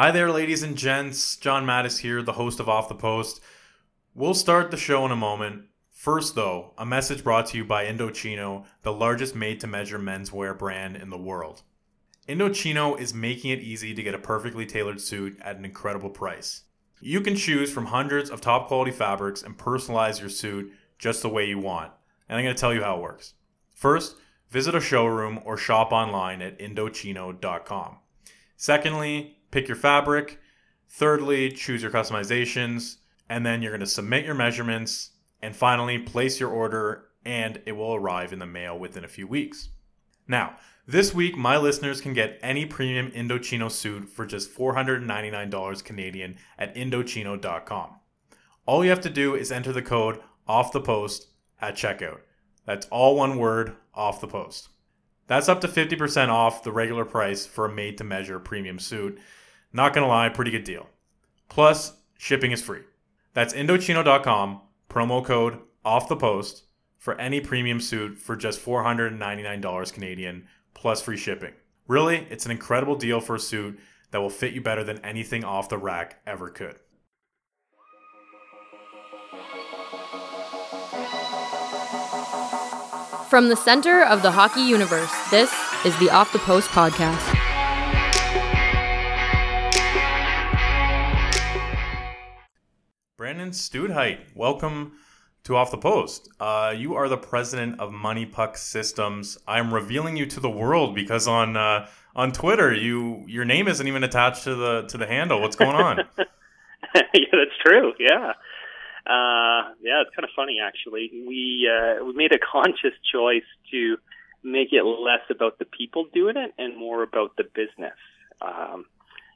Hi there, ladies and gents. John Matisz here, the host of Off the Post. We'll start the show in a moment. First, though, a message brought to you by Indochino, the largest made to measure menswear brand in the world. Indochino is making it easy to get a perfectly tailored suit at an incredible price. You can choose from hundreds of top quality fabrics and personalize your suit just the way you want. And I'm going to tell you how it works. First, visit a showroom or shop online at Indochino.com. Secondly, pick your fabric. Thirdly, choose your customizations. And then you're going to submit your measurements. And finally, place your order, and it will arrive in the mail within a few weeks. Now, this week, my listeners can get any premium Indochino suit for just $499 Canadian at Indochino.com. All you have to do is enter the code off the post at checkout. That's all one word, off the post. That's up to 50% off the regular price for a made to measure premium suit. Not gonna lie, pretty good deal. Plus, shipping is free. That's Indochino.com, promo code off the post for any premium suit for just $499 Canadian plus free shipping. Really, it's an incredible deal for a suit that will fit you better than anything off the rack ever could. From the center of the hockey universe, this is the Off the Post podcast. Brandon Stutheit, welcome to Off the Post. Uh, you are the president of Money Puck Systems. I'm revealing you to the world because on uh, on Twitter, you your name isn't even attached to the to the handle. What's going on? yeah, that's true. Yeah. Uh, yeah, it's kind of funny actually. We uh, we made a conscious choice to make it less about the people doing it and more about the business. Um,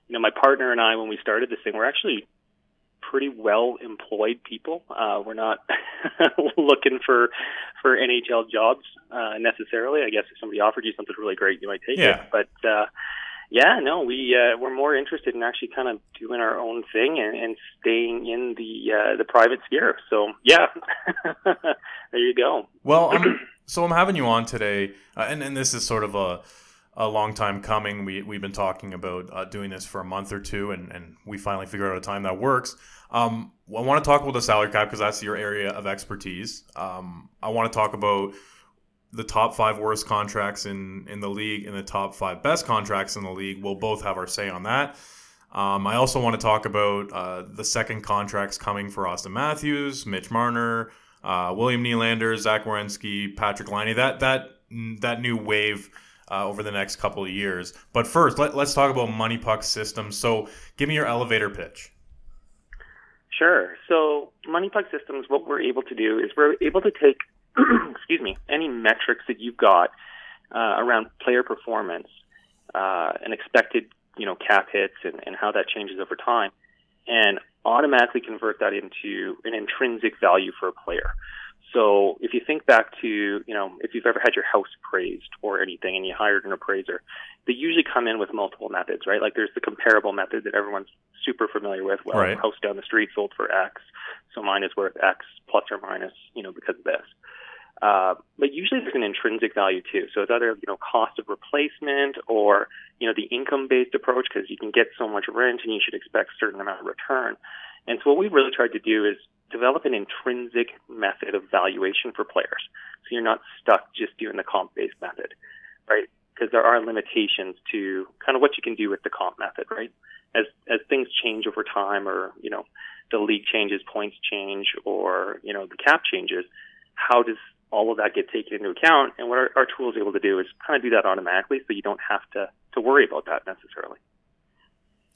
you know, my partner and I, when we started this thing, we're actually pretty well employed people. Uh, we're not looking for for NHL jobs uh, necessarily. I guess if somebody offered you something really great, you might take Yeah. it. But uh, yeah, no, we uh, we're more interested in actually kind of doing our own thing and, and staying in the uh, the private sphere. So yeah, there you go. Well, I'm, so I'm having you on today, uh, and and this is sort of a a long time coming. We we've been talking about uh, doing this for a month or two, and and we finally figured out a time that works. Um, I want to talk about the salary cap because that's your area of expertise. Um, I want to talk about the top five worst contracts in in the league and the top five best contracts in the league. We'll both have our say on that. Um, I also want to talk about uh, the second contracts coming for Auston Matthews, Mitch Marner, uh, William Nylander, Zach Werenski, Patrick Laine. That that that new wave uh, over the next couple of years. But first, let, let's talk about Money Puck systems. So, give me your elevator pitch. Sure. So Money Puck Systems, what we're able to do is we're able to take, excuse me, any metrics that you've got uh, around player performance uh, and expected, you know, cap hits and, and how that changes over time, and automatically convert that into an intrinsic value for a player. So if you think back to, you know, if you've ever had your house appraised or anything and you hired an appraiser, they usually come in with multiple methods, right? Like there's the comparable method that everyone's super familiar with. Well, Right. house down the street sold for X, so mine is worth X plus or minus, you know, because of this. Uh, but usually there's an intrinsic value too. So it's either you know cost of replacement or you know the income based approach because you can get so much rent and you should expect a certain amount of return. And so what we've really tried to do is develop an intrinsic method of valuation for players. So you're not stuck just doing the comp based method, right? Because there are limitations to kind of what you can do with the comp method, right? as as things change over time, or you know, the league changes, points change, or you know, the cap changes, how does all of that get taken into account? And what our, our tool is able to do is kind of do that automatically, so you don't have to to worry about that necessarily.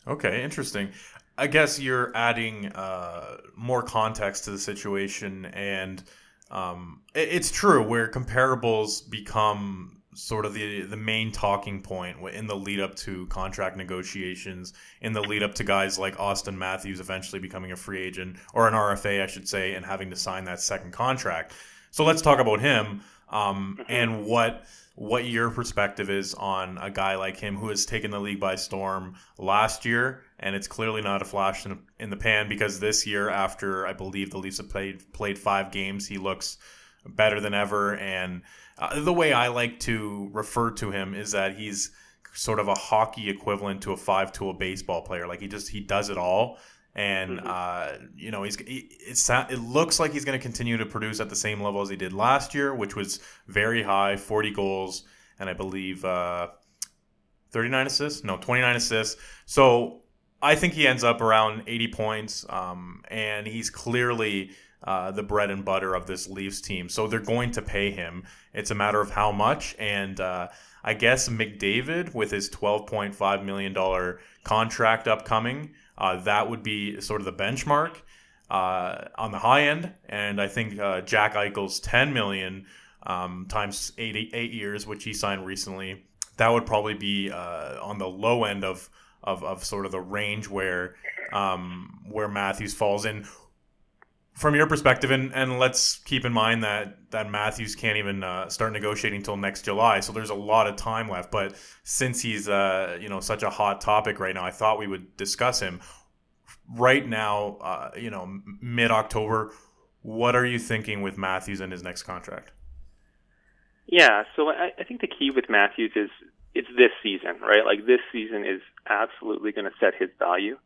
Okay, interesting. I guess you're adding uh, more context to the situation, and um, it, it's true where comparables become sort of the the main talking point in the lead up to contract negotiations, in the lead up to guys like Auston Matthews eventually becoming a free agent or an RFA, I should say, and having to sign that second contract. So let's talk about him um, mm-hmm. and what what your perspective is on a guy like him who has taken the league by storm last year, and it's clearly not a flash in, in the pan because this year, after I believe the Leafs have played played five games, he looks better than ever. And uh, the way I like to refer to him is that he's sort of a hockey equivalent to a five-tool baseball player. Like he just he does it all and mm-hmm. uh, you know he's he, it's it looks like he's going to continue to produce at the same level as he did last year, which was very high, 40 goals, and I believe uh, 39 assists. No, 29 assists. So I think he ends up around 80 points, um, and he's clearly. Uh, the bread and butter of this Leafs team. So they're going to pay him. It's a matter of how much. And uh, I guess McDavid, with his $12.5 million contract upcoming, uh, that would be sort of the benchmark uh, on the high end, and I think uh, Jack Eichel's 10 million um, times eight years, which he signed recently, that would probably be uh, on the low end of, of of sort of the range where um, where Matthews falls in from your perspective, and, and let's keep in mind that that Matthews can't even uh, start negotiating until next July, so there's a lot of time left. But since he's uh, you know such a hot topic right now, I thought we would discuss him. Right now, uh, you know, mid October, what are you thinking with Matthews and his next contract? Yeah, so I, I think the key with Matthews is it's this season, right? Like this season is absolutely going to set his value.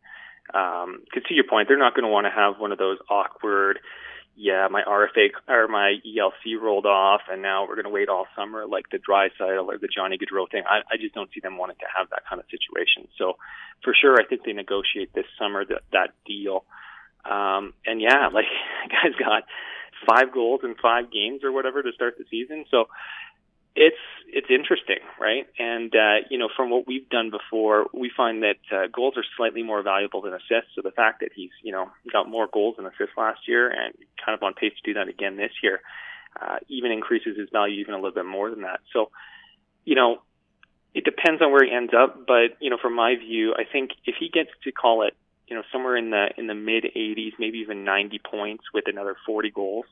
Because um, to your point, they're not going to want to have one of those awkward, yeah, my RFA or my ELC rolled off, and now we're going to wait all summer like the Draisaitl or the Johnny Gaudreau thing. I, I just don't see them wanting to have that kind of situation. So, for sure, I think they negotiate this summer that that deal. Um, and yeah, like guys got five goals in five games or whatever to start the season. So it's it's interesting, right? And uh, you know, from what we've done before, we find that uh, goals are slightly more valuable than assists. So the fact that he's you know got more goals than assists last year and kind of on pace to do that again this year, uh, even increases his value even a little bit more than that. So, you know, it depends on where he ends up. But you know, from my view, I think if he gets to call it you know somewhere in the in the mid 80s, maybe even 90 points with another 40 goals.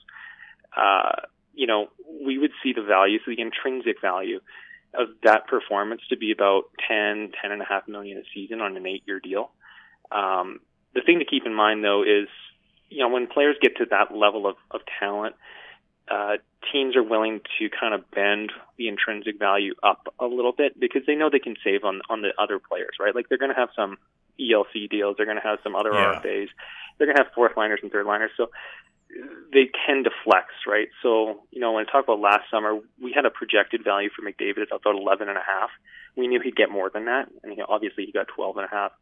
Uh, you know, we would see the value, so the intrinsic value of that performance to be about 10, 10 and a half million a season on an eight year deal. Um, the thing to keep in mind though is, you know, when players get to that level of, of talent, uh, teams are willing to kind of bend the intrinsic value up a little bit because they know they can save on on the other players, right? Like they're going to have some ELC deals, they're going to have some other yeah. RFAs, they're going to have fourth liners and third liners. So they tend to flex, right? So, you know, when I talk about last summer, we had a projected value for McDavid at about 11 and a half. We knew he'd get more than that, and he, obviously he got 12 and a half.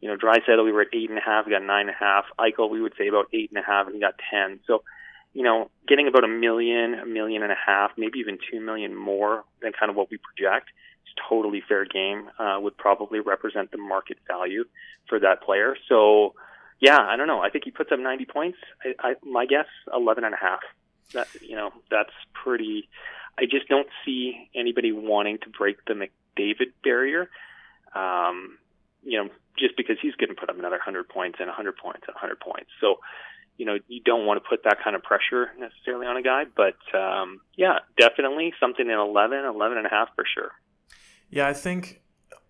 You know, Draisaitl, we were at eight and a half, he got nine and a half. Eichel, we would say about eight and a half, and he got 10. So, you know, getting about a million, a million and a half, maybe even two million more than kind of what we project is totally fair game. Uh, would probably represent the market value for that player. So, yeah, I don't know. I think he puts up 90 points. I, I, my guess, 11 and a half. That you know, that's pretty. I just don't see anybody wanting to break the McDavid barrier. Um, you know, just because he's going to put up another 100 points and 100 points and 100 points. So, you know, you don't want to put that kind of pressure necessarily on a guy. But um, yeah, definitely something in 11, 11 and a half for sure. Yeah, I think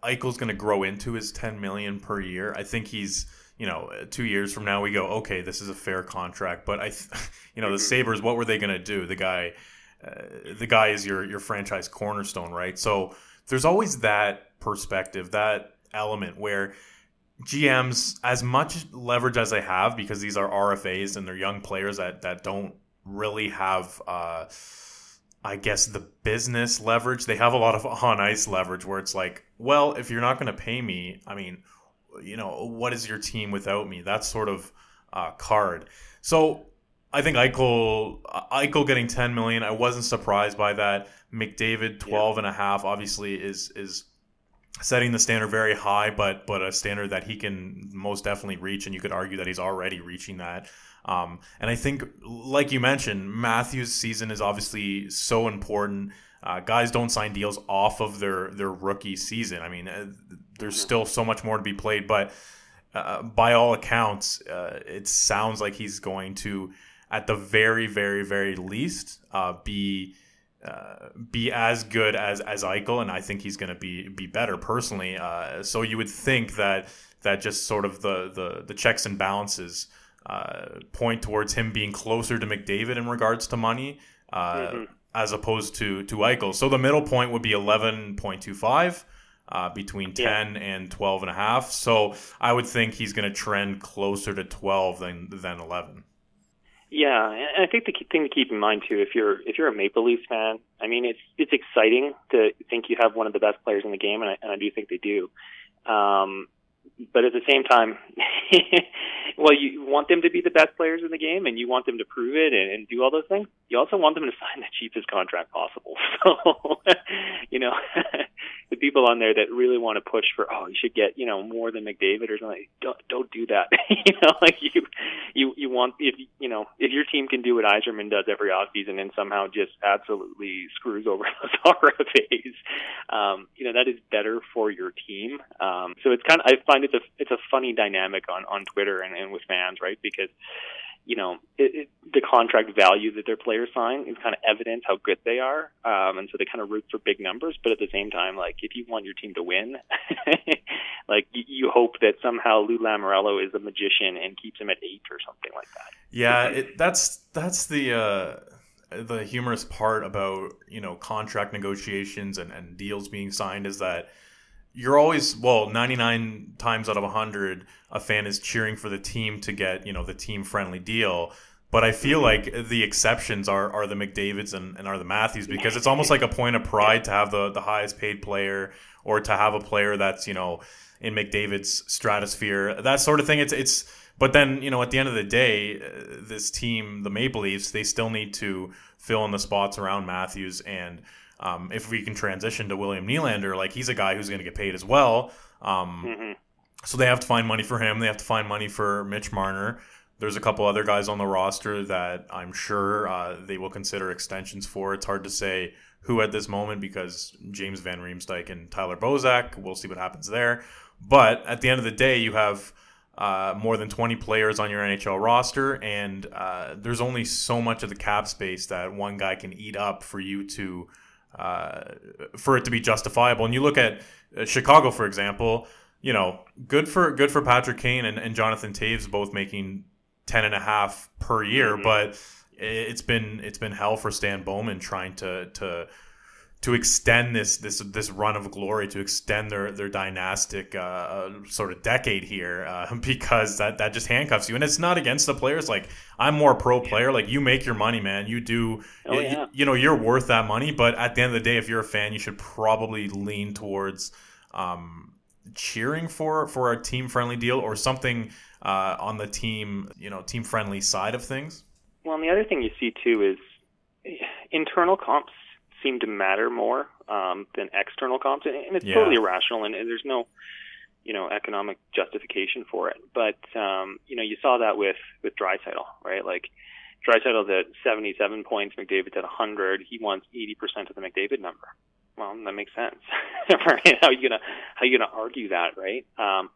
Eichel's going to grow into his 10 million per year. I think he's you know, two years from now we go, okay, this is a fair contract. But I, th- you know, the mm-hmm. Sabres, what were they going to do? The guy, uh, the guy is your your franchise cornerstone, right? So there's always that perspective, that element where GMs, as much leverage as they have, because these are RFAs and they're young players that that don't really have. Uh, I guess the business leverage. They have a lot of on ice leverage where it's like, well, if you're not going to pay me, I mean, you know, what is your team without me? That sort of uh, card. So I think Eichel Eichel getting 10 million. I wasn't surprised by that. McDavid 12 yeah. and a half obviously is is setting the standard very high, but but a standard that he can most definitely reach, and you could argue that he's already reaching that. Um, and I think, like you mentioned, Matthews' season is obviously so important. Uh, guys don't sign deals off of their their rookie season. I mean, uh, there's still so much more to be played, but uh, by all accounts, uh, it sounds like he's going to, at the very, very, very least, uh, be uh, be as good as as Eichel, and I think he's going to be be better personally. so you would think that that just sort of the the, the checks and balances point towards him being closer to McDavid in regards to money. Mm-hmm as opposed to to Eichel. So the middle point would be 11.25 uh, between 10 yeah. and 12 and a half. So I would think he's going to trend closer to 12 than than 11. Yeah, and I think the thing to keep in mind too, if you're if you're a Maple Leafs fan, I mean it's it's exciting to think you have one of the best players in the game, and I, and I do think they do. Um, but at the same time, well, you want them to be the best players in the game, and you want them to prove it and, and do all those things. You also want them to sign the cheapest contract possible. So, you know, the people on there that really want to push for, oh, you should get, you know, more than McDavid or something. Don't don't do that. you know, like you you you want if you know if your team can do what Yzerman does every offseason and somehow just absolutely screws over those RFAs, um, you know, that is better for your team. Um, so it's kind of I find it's a it's a funny dynamic on on Twitter and, and with fans, right? Because you know, it, it, the contract value that their players sign is kind of evident how good they are, um, and so they kind of root for big numbers. But at the same time, like if you want your team to win, like you, you hope that somehow Lou Lamoriello is a magician and keeps him at eight or something like that. Yeah, it, that's that's the. Uh the humorous part about you know contract negotiations and, and deals being signed is that you're always well 99 times out of 100 a fan is cheering for the team to get you know the team friendly deal but I feel mm-hmm. like the exceptions are, are the McDavids and, and are the Matthews because it's almost like a point of pride to have the, the highest paid player or to have a player that's, you know, in McDavid's stratosphere, that sort of thing. It's, it's, but then, you know, at the end of the day, this team, the Maple Leafs, they still need to fill in the spots around Matthews and, um, if we can transition to William Nylander, like he's a guy who's going to get paid as well. Um, mm-hmm. So they have to find money for him. They have to find money for Mitch Marner. There's a couple other guys on the roster that I'm sure uh, they will consider extensions for. It's hard to say who at this moment because James Van Riemsdyk and Tyler Bozak. We'll see what happens there. But at the end of the day, you have uh, more than 20 players on your NHL roster, and uh, there's only so much of the cap space that one guy can eat up for you to uh, for it to be justifiable. And you look at uh, Chicago, for example. You know, good for good for Patrick Kane and, and Jonathan Toews both making ten and a half per year, mm-hmm. but it's been it's been hell for Stan Bowman trying to to to extend this this this run of glory to extend their their dynastic uh, uh, sort of decade here uh, because that that just handcuffs you. And it's not against the players. Like I'm more pro player. Like you make your money man. You do oh, yeah. you, you, know you're worth that money. But at the end of the day if you're a fan you should probably lean towards um, cheering for for a team friendly deal or something uh, on the team you know team friendly side of things. Well and the other thing you see too is internal comps seem to matter more um, than external comps, and it's yeah. totally irrational, and, and there's no you know economic justification for it. But um, you know, you saw that with with Draisaitl, right? Like Draisaitl's at 77 points, McDavid's at 100. He wants 80% of the McDavid number. Well, that makes sense, right? How are you gonna how are you gonna argue that, right? Um,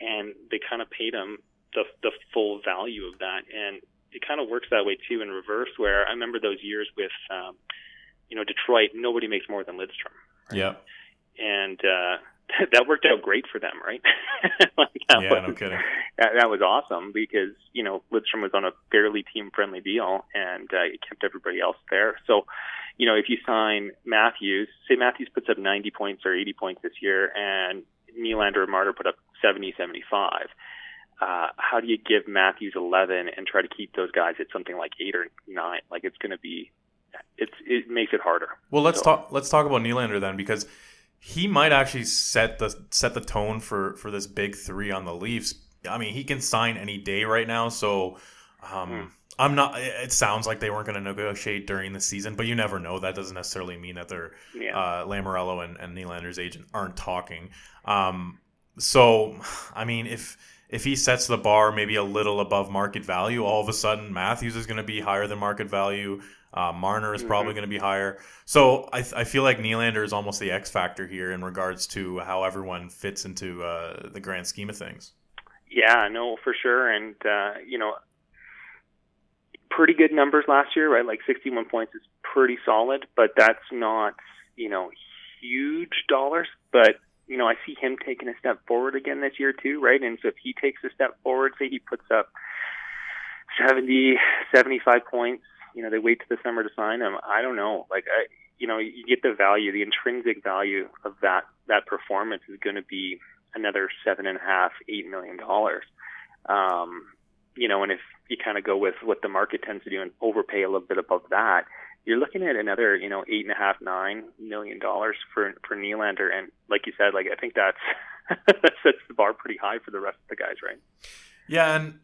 and they kind of paid him the the full value of that, and it kind of works that way too in reverse. Where I remember those years with um, you know, Detroit, nobody makes more than Lidstrom. Right? Yeah. And uh, that worked out great for them, right? like yeah, was, no kidding. That, that was awesome because you know Lidstrom was on a fairly team-friendly deal, and uh, it kept everybody else there. So, you know, if you sign Matthews, say Matthews puts up 90 points or 80 points this year, and Nylander and Marner put up 70, 75. Uh, how do you give Matthews 11 and try to keep those guys at something like eight or nine? Like it's going to be it's it makes it harder. Well, let's so. talk let's talk about Nylander then because he might actually set the set the tone for for this big three on the Leafs. I mean, he can sign any day right now, so um, mm. I'm not. It sounds like they weren't going to negotiate during the season, but you never know. That doesn't necessarily mean that they're yeah. uh, Lamoriello and, and Nylander's agent aren't talking. Um, so, I mean, if if he sets the bar maybe a little above market value, all of a sudden Matthews is going to be higher than market value. Uh, Marner is probably mm-hmm. going to be higher. So I, I feel like Nylander is almost the X factor here in regards to how everyone fits into uh, the grand scheme of things. Yeah, no, for sure. And, uh, you know, pretty good numbers last year, right? Like 61 points is pretty solid, but that's not, you know, huge dollars. But you know, I see him taking a step forward again this year too, right? And so if he takes a step forward, say he puts up 70, 75 points, you know, they wait to the summer to sign him. I don't know. Like, I, you know, you get the value, the intrinsic value of that that performance is going to be another seven and a half, eight million dollars. Um, you know, and if you kind of go with what the market tends to do and overpay a little bit above that, you're looking at another, you know, eight and a half, nine million dollars for for Nylander, and like you said, like I think that's that sets the bar pretty high for the rest of the guys, right? Yeah, and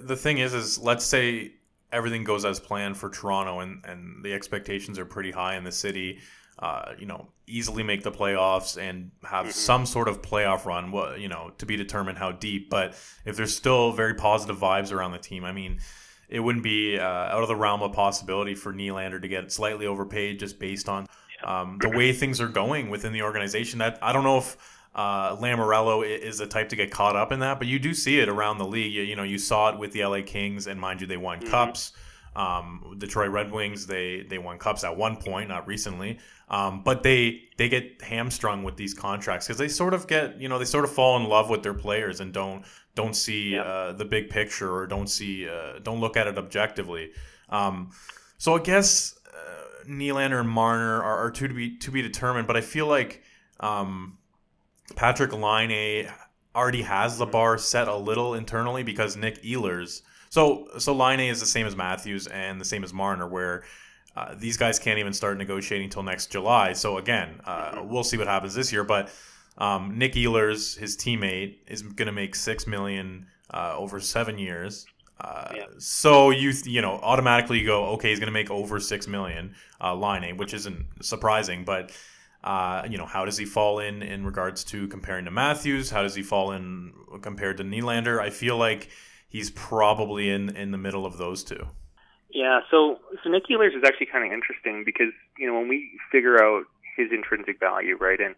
the thing is, is let's say everything goes as planned for Toronto, and and the expectations are pretty high in the city. Uh, you know, easily make the playoffs and have mm-hmm. some sort of playoff run. Well, you know, to be determined how deep. But if there's still very positive vibes around the team, I mean it wouldn't be uh, out of the realm of possibility for Nylander to get slightly overpaid just based on um, the way things are going within the organization. That I don't know if uh, Lamoriello is the type to get caught up in that, but you do see it around the league. You, you know, you saw it with the LA Kings, and mind you, they won mm-hmm. cups. Um, Detroit Red Wings, they they won cups at one point, not recently. Um, but they they get hamstrung with these contracts because they sort of get you know they sort of fall in love with their players and don't don't see yeah. uh, the big picture or don't see uh, don't look at it objectively. Um, so I guess uh, Nylander and Marner are, are two to be to be determined, but I feel like um, Patrik Laine already has the bar set a little internally because Nick Ehlers. So so Laine is the same as Matthews and the same as Marner, where uh, these guys can't even start negotiating until next July. So again, uh, we'll see what happens this year. But um, Nick Ehlers, his teammate, is going to make six million uh, over seven years. Uh, yeah. So you you know automatically you go okay he's going to make over six million uh, Laine, which isn't surprising, but uh, you know how does he fall in in regards to comparing to Matthews? How does he fall in compared to Nylander? I feel like he's probably in in the middle of those two. Yeah, so so Nick Ehlers is actually kind of interesting because you know when we figure out his intrinsic value, right, and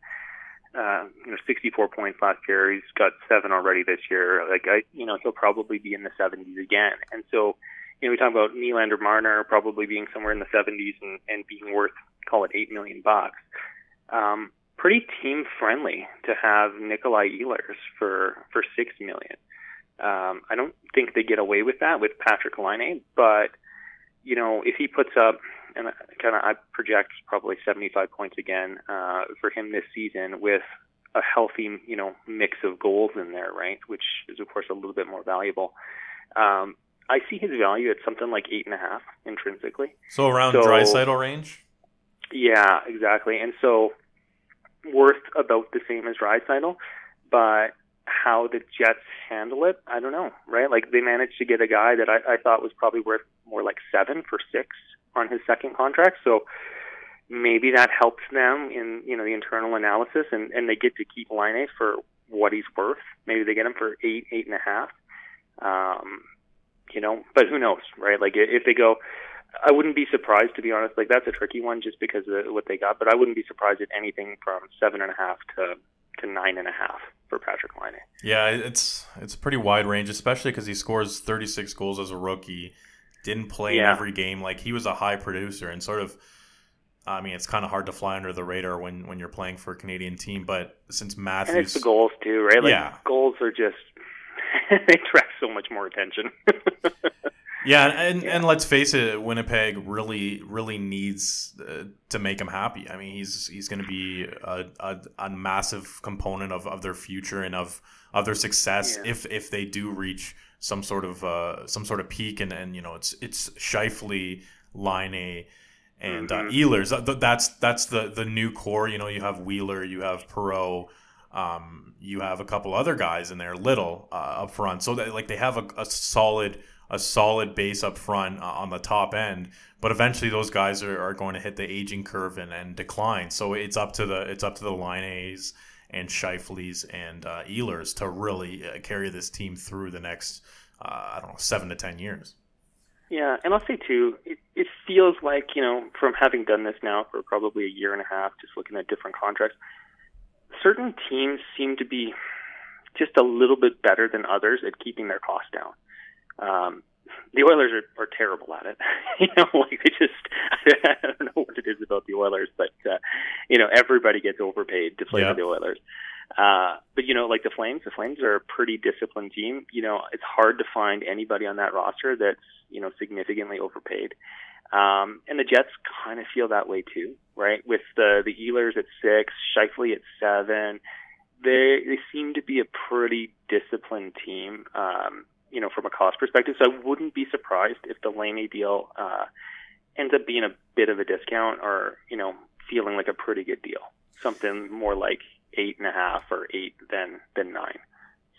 uh, you know, 64 points last year. He's got seven already this year. Like I, you know, he'll probably be in the 70s again. And so, you know, we talk about Nylander Marner probably being somewhere in the 70s and, and being worth call it eight million bucks. Um, pretty team friendly to have Nikolaj Ehlers for for six million. Um, I don't think they get away with that with Patrick Laine, but you know, if he puts up and kind of I project probably 75 points again uh, for him this season with a healthy, you know, mix of goals in there, right? Which is of course a little bit more valuable. Um, I see his value at something like eight and a half intrinsically. So around so, range. Yeah, exactly. And so worth about the same as Draisaitl, but how the Jets handle it, I don't know, right? Like they managed to get a guy that I, I thought was probably worth more like seven for six on his second contract. So maybe that helps them in you know the internal analysis, and and they get to keep Laine for what he's worth. Maybe they get him for eight, eight and a half. Um, you know, but who knows, right? Like if they go, I wouldn't be surprised to be honest. Like that's a tricky one just because of what they got, but I wouldn't be surprised at anything from seven and a half to to nine and a half for Patrick Laine. Yeah, it's it's a pretty wide range, especially because he scores 36 goals as a rookie didn't play yeah. in every game. Like he was a high producer and sort of. I mean, it's kind of hard to fly under the radar when, when you're playing for a Canadian team, but since Matthews, and it's the goals too, right? Like yeah, goals are just they attract so much more attention. yeah, and yeah. and let's face it, Winnipeg really really needs uh, to make him happy. I mean, he's he's going to be a, a, a, massive component of, of their future and of of their success yeah. if if they do reach some sort of uh, some sort of peak, and and you know it's it's Scheifele, Laine, and uh, mm-hmm. Ehlers. That's that's the the new core. You know, you have Wheeler, you have Perreault, um, you have a couple other guys in there, little uh, up front. So that like they have a, a solid a solid base up front uh, on the top end. But eventually, those guys are, are going to hit the aging curve and, and decline. So it's up to the it's up to the Laine's and Scheifele's and uh, Ehlers to really uh, carry this team through the next uh, I don't know seven to ten years. Yeah, and I'll say too, it, it feels like you know from having done this now for probably a year and a half, just looking at different contracts, certain teams seem to be just a little bit better than others at keeping their costs down. Um, the Oilers are, are terrible at it. you know, like they just I don't know what it is about the Oilers, but uh, you know everybody gets overpaid to play yeah. for the Oilers. Uh, but you know, like the Flames, the Flames are a pretty disciplined team. You know, it's hard to find anybody on that roster that's you know significantly overpaid. Um, and the Jets kind of feel that way too, right? With the the Ehlers at six, Scheifele at seven, they they seem to be a pretty disciplined team. Um, you know, from a cost perspective. So I wouldn't be surprised if the Laine deal uh, ends up being a bit of a discount, or you know, feeling like a pretty good deal. Something more like eight and a half or eight than than nine.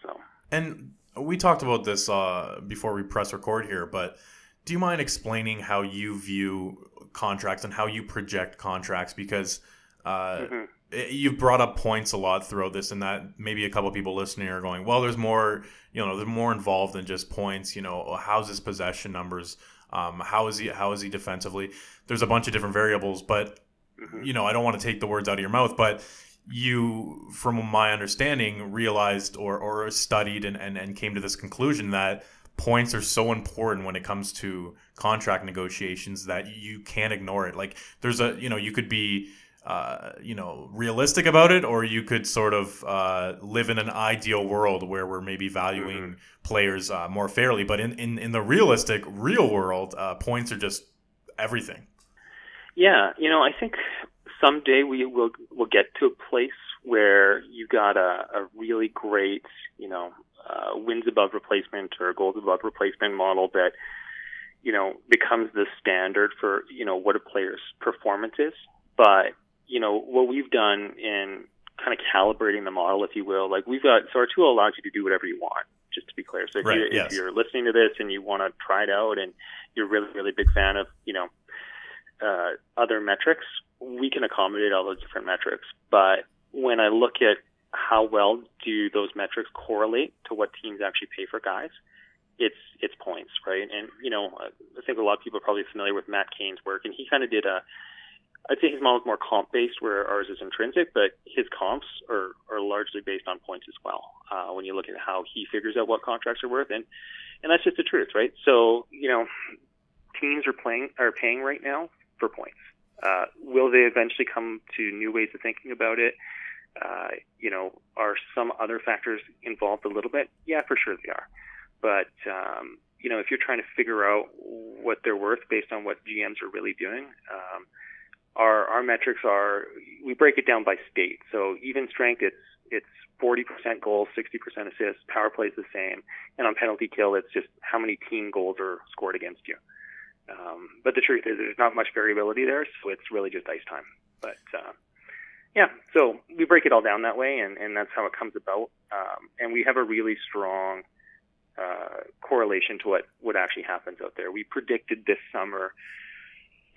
So and we talked about this uh, before we press record here, but do you mind explaining how you view contracts and how you project contracts? Because uh, mm-hmm. You've brought up points a lot throughout this, and that maybe a couple people listening are going, "Well, there's more. You know, there's more involved than just points. You know, how's his possession numbers? Um, how is he? How is he defensively? There's a bunch of different variables, but." Mm-hmm. You know, I don't want to take the words out of your mouth, but you, from my understanding, realized or, or studied and, and, and came to this conclusion that points are so important when it comes to contract negotiations that you can't ignore it. Like there's a, you know, you could be, uh, you know, realistic about it, or you could sort of uh, live in an ideal world where we're maybe valuing mm-hmm. players uh, more fairly. But in, in, in the realistic, real world, uh, points are just everything. Yeah, you know, I think someday we will will get to a place where you got a, a really great, you know, uh, wins above replacement or goals above replacement model that, you know, becomes the standard for you know what a player's performance is. But you know what we've done in kind of calibrating the model, if you will, like we've got so our tool allows you to do whatever you want. Just to be clear, so if, right, you're, yes. if you're listening to this and you want to try it out, and you're really really big fan of you know uh, other metrics, we can accommodate all those different metrics. But when I look at how well do those metrics correlate to what teams actually pay for guys, it's it's points, right? And you know, I think a lot of people are probably familiar with Matt Cane's work, and he kind of did a. I'd say his model is more comp based, where ours is intrinsic, but his comps are, are largely based on points as well. Uh, when you look at how he figures out what contracts are worth, and and that's just the truth, right? So you know, teams are playing are paying right now for points. Uh, will they eventually come to new ways of thinking about it? Uh, you know, are some other factors involved a little bit? Yeah, for sure they are. But um, you know, if you're trying to figure out what they're worth based on what GMs are really doing, um, our our metrics are we break it down by state. So even strength, it's it's 40% goals, 60% assists. Power play is the same, and on penalty kill, it's just how many team goals are scored against you. Um, but the truth is, there's not much variability there, so it's really just ice time. But uh, yeah, so we break it all down that way, and, and that's how it comes about. Um, and we have a really strong uh, correlation to what what actually happens out there. We predicted this summer,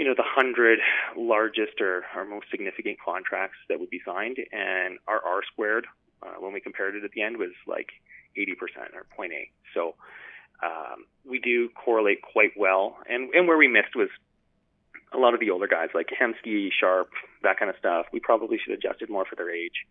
you know, the hundred largest or, or most significant contracts that would be signed, and our R squared uh, when we compared it at the end was like 80% or 0.8. So um, we do correlate quite well. And and where we missed was a lot of the older guys like Hemsky, Sharp, that kind of stuff. We probably should have adjusted more for their age,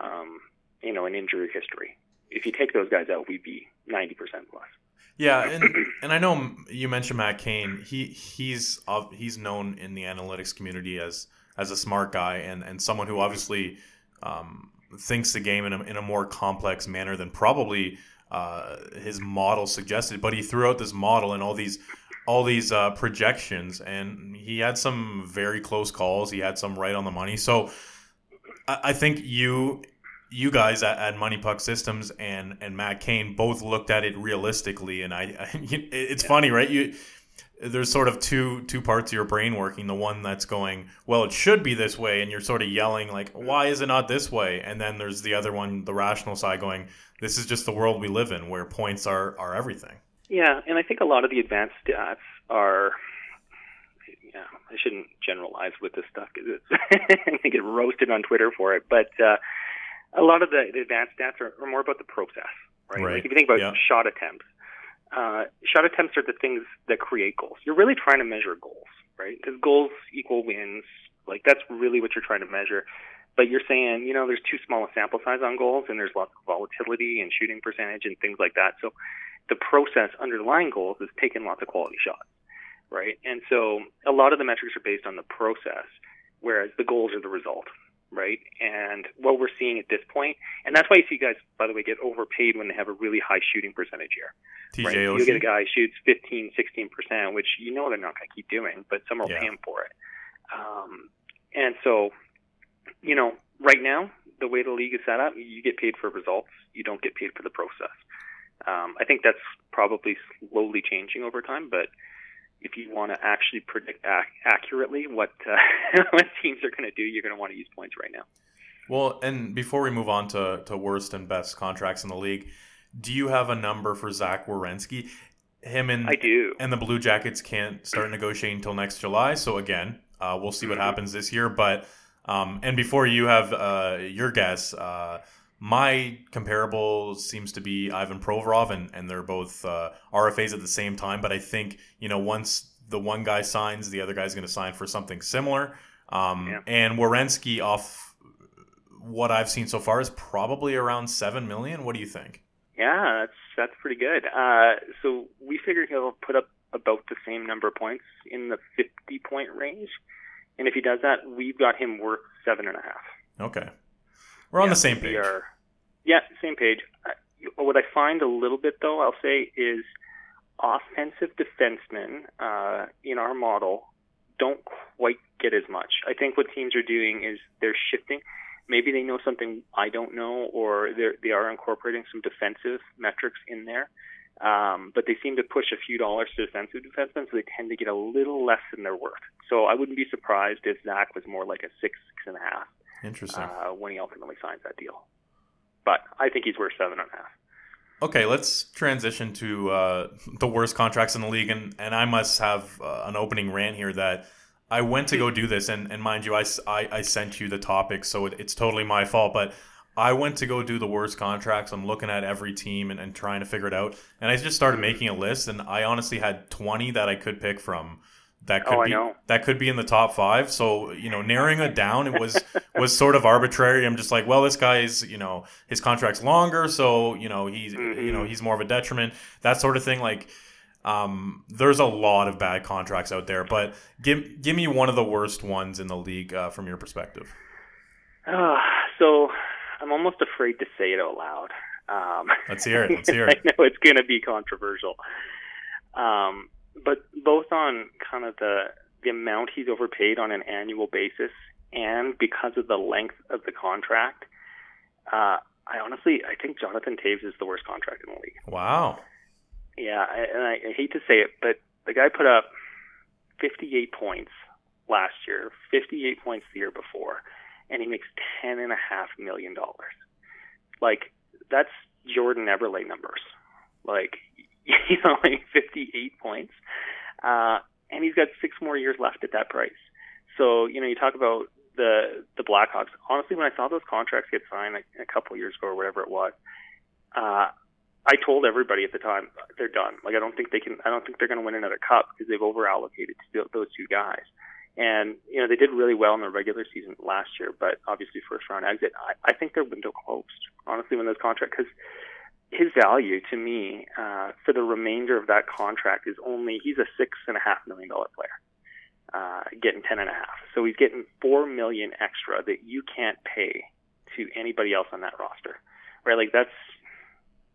um, you know, and injury history. If you take those guys out, we'd be ninety percent plus. Yeah, and and I know you mentioned Matt Cane. He he's he's known in the analytics community as as a smart guy and and someone who obviously um, thinks the game in a, in a more complex manner than probably uh, his model suggested. But he threw out this model and all these all these uh, projections, and he had some very close calls. He had some right on the money. So I, I think you you guys at, at Money Puck Systems and and Matt Cane both looked at it realistically, and I, I it's yeah. funny, right? You there's sort of two two parts of your brain working. The one that's going, well, it should be this way, and you're sort of yelling like, why is it not this way? And then there's the other one, the rational side, going, this is just the world we live in, where points are are everything. Yeah, and I think a lot of the advanced stats are. Yeah, I shouldn't generalize with this stuff because I get roasted on Twitter for it. But uh, a lot of the, the advanced stats are, are more about the process, right? Right. Like if you think about Yeah. shot attempts, uh, shot attempts are the things that create goals. You're really trying to measure goals, right? Because goals equal wins. Like that's really what you're trying to measure. But you're saying, you know, there's too small a sample size on goals, and there's lots of volatility and shooting percentage and things like that. So the process underlying goals is taking lots of quality shots, right? And so a lot of the metrics are based on the process, whereas the goals are the result, right? And what we're seeing at this point, and that's why you see guys, by the way, get overpaid when they have a really high shooting percentage year. TJ Right. You get a guy who shoots 15, 16%, which you know they're not going to keep doing, but some will Yeah. pay him for it. Um, and so, you know, right now, the way the league is set up, you get paid for results. You don't get paid for the process. Um, I think that's probably slowly changing over time, but if you want to actually predict ac- accurately what uh, what teams are going to do, you're going to want to use points right now. Well, and before we move on to, to worst and best contracts in the league, do you have a number for Zach Werenski? Him and I do. and the Blue Jackets can't start negotiating until next July. So again, uh, we'll see what Mhm. happens this year. But um, and before you have uh, your guess, uh, my comparable seems to be Ivan Provorov, and, and they're both uh, RFAs at the same time. But I think you know once the one guy signs, the other guy's going to sign for something similar. Um, Yeah. And Werenski, off what I've seen so far, is probably around seven million. What do you think? Yeah, that's that's pretty good. Uh, so we figured he'll put up about the same number of points in the 50 point range, and if he does that, we've got him worth seven and a half. Okay, we're on Yeah, the same page. are- yeah, same page. Uh, What I find a little bit though, I'll say, is offensive defensemen uh, in our model don't quite get as much. I think what teams are doing is they're shifting. Maybe they know something I don't know, or they're, incorporating some defensive metrics in there. Um, but they seem to push a few dollars to defensive defensemen, so they tend to get a little less than their worth. So I wouldn't be surprised if Zach was more like a six, six and a half Interesting. uh, when he ultimately signs that deal. But I think he's worth seven and a half. Okay, let's transition to uh, the worst contracts in the league, and, and I must have uh, an opening rant here that I went to go do this, and, and mind you, I I sent you the topic, so it, it's totally my fault, but I went to go do the worst contracts. I'm looking at every team and, and trying to figure it out, and I just started making a list, and I honestly had 20 that I could pick from. That could Oh, be that could be in the top five. So you know, narrowing it down, it was was sort of arbitrary. I'm just like, well, this guy's you know his contract's longer, so you know he's you know Mhm. he's more of a detriment. That sort of thing. Like, um, there's a lot of bad contracts out there, but give give me one of the worst ones in the league uh, from your perspective. Uh, so I'm almost afraid to say it out loud. Um, Let's hear it. Let's hear it. I know it's going to be controversial. Um, but both on kind of the the amount he's overpaid on an annual basis, and because of the length of the contract, uh, I honestly I think Jonathan Toews is the worst contract in the league. Wow. Yeah, I, and I, I hate to say it, but the guy put up 58 points last year, 58 points the year before, and he makes ten and a half million dollars. Like that's Jordan Eberle numbers. Like you know, like 58 points, uh, and he's got six more years left at that price. So you know, you talk about the the Blackhawks. Honestly, when I saw those contracts get signed like, a couple years ago or whatever it was, uh, I told everybody at the time they're done. Like I don't think they can. I don't think they're going to win another cup because they've over allocated to those two guys. And you know they did really well in the regular season last year, but obviously first round exit. I, I think their window closed. Honestly, when those contracts, because his value to me uh, for the remainder of that contract is only he's a six and a half million dollar player, uh, getting ten and a half. So he's getting four million extra that you can't pay to anybody else on that roster, right? Like that's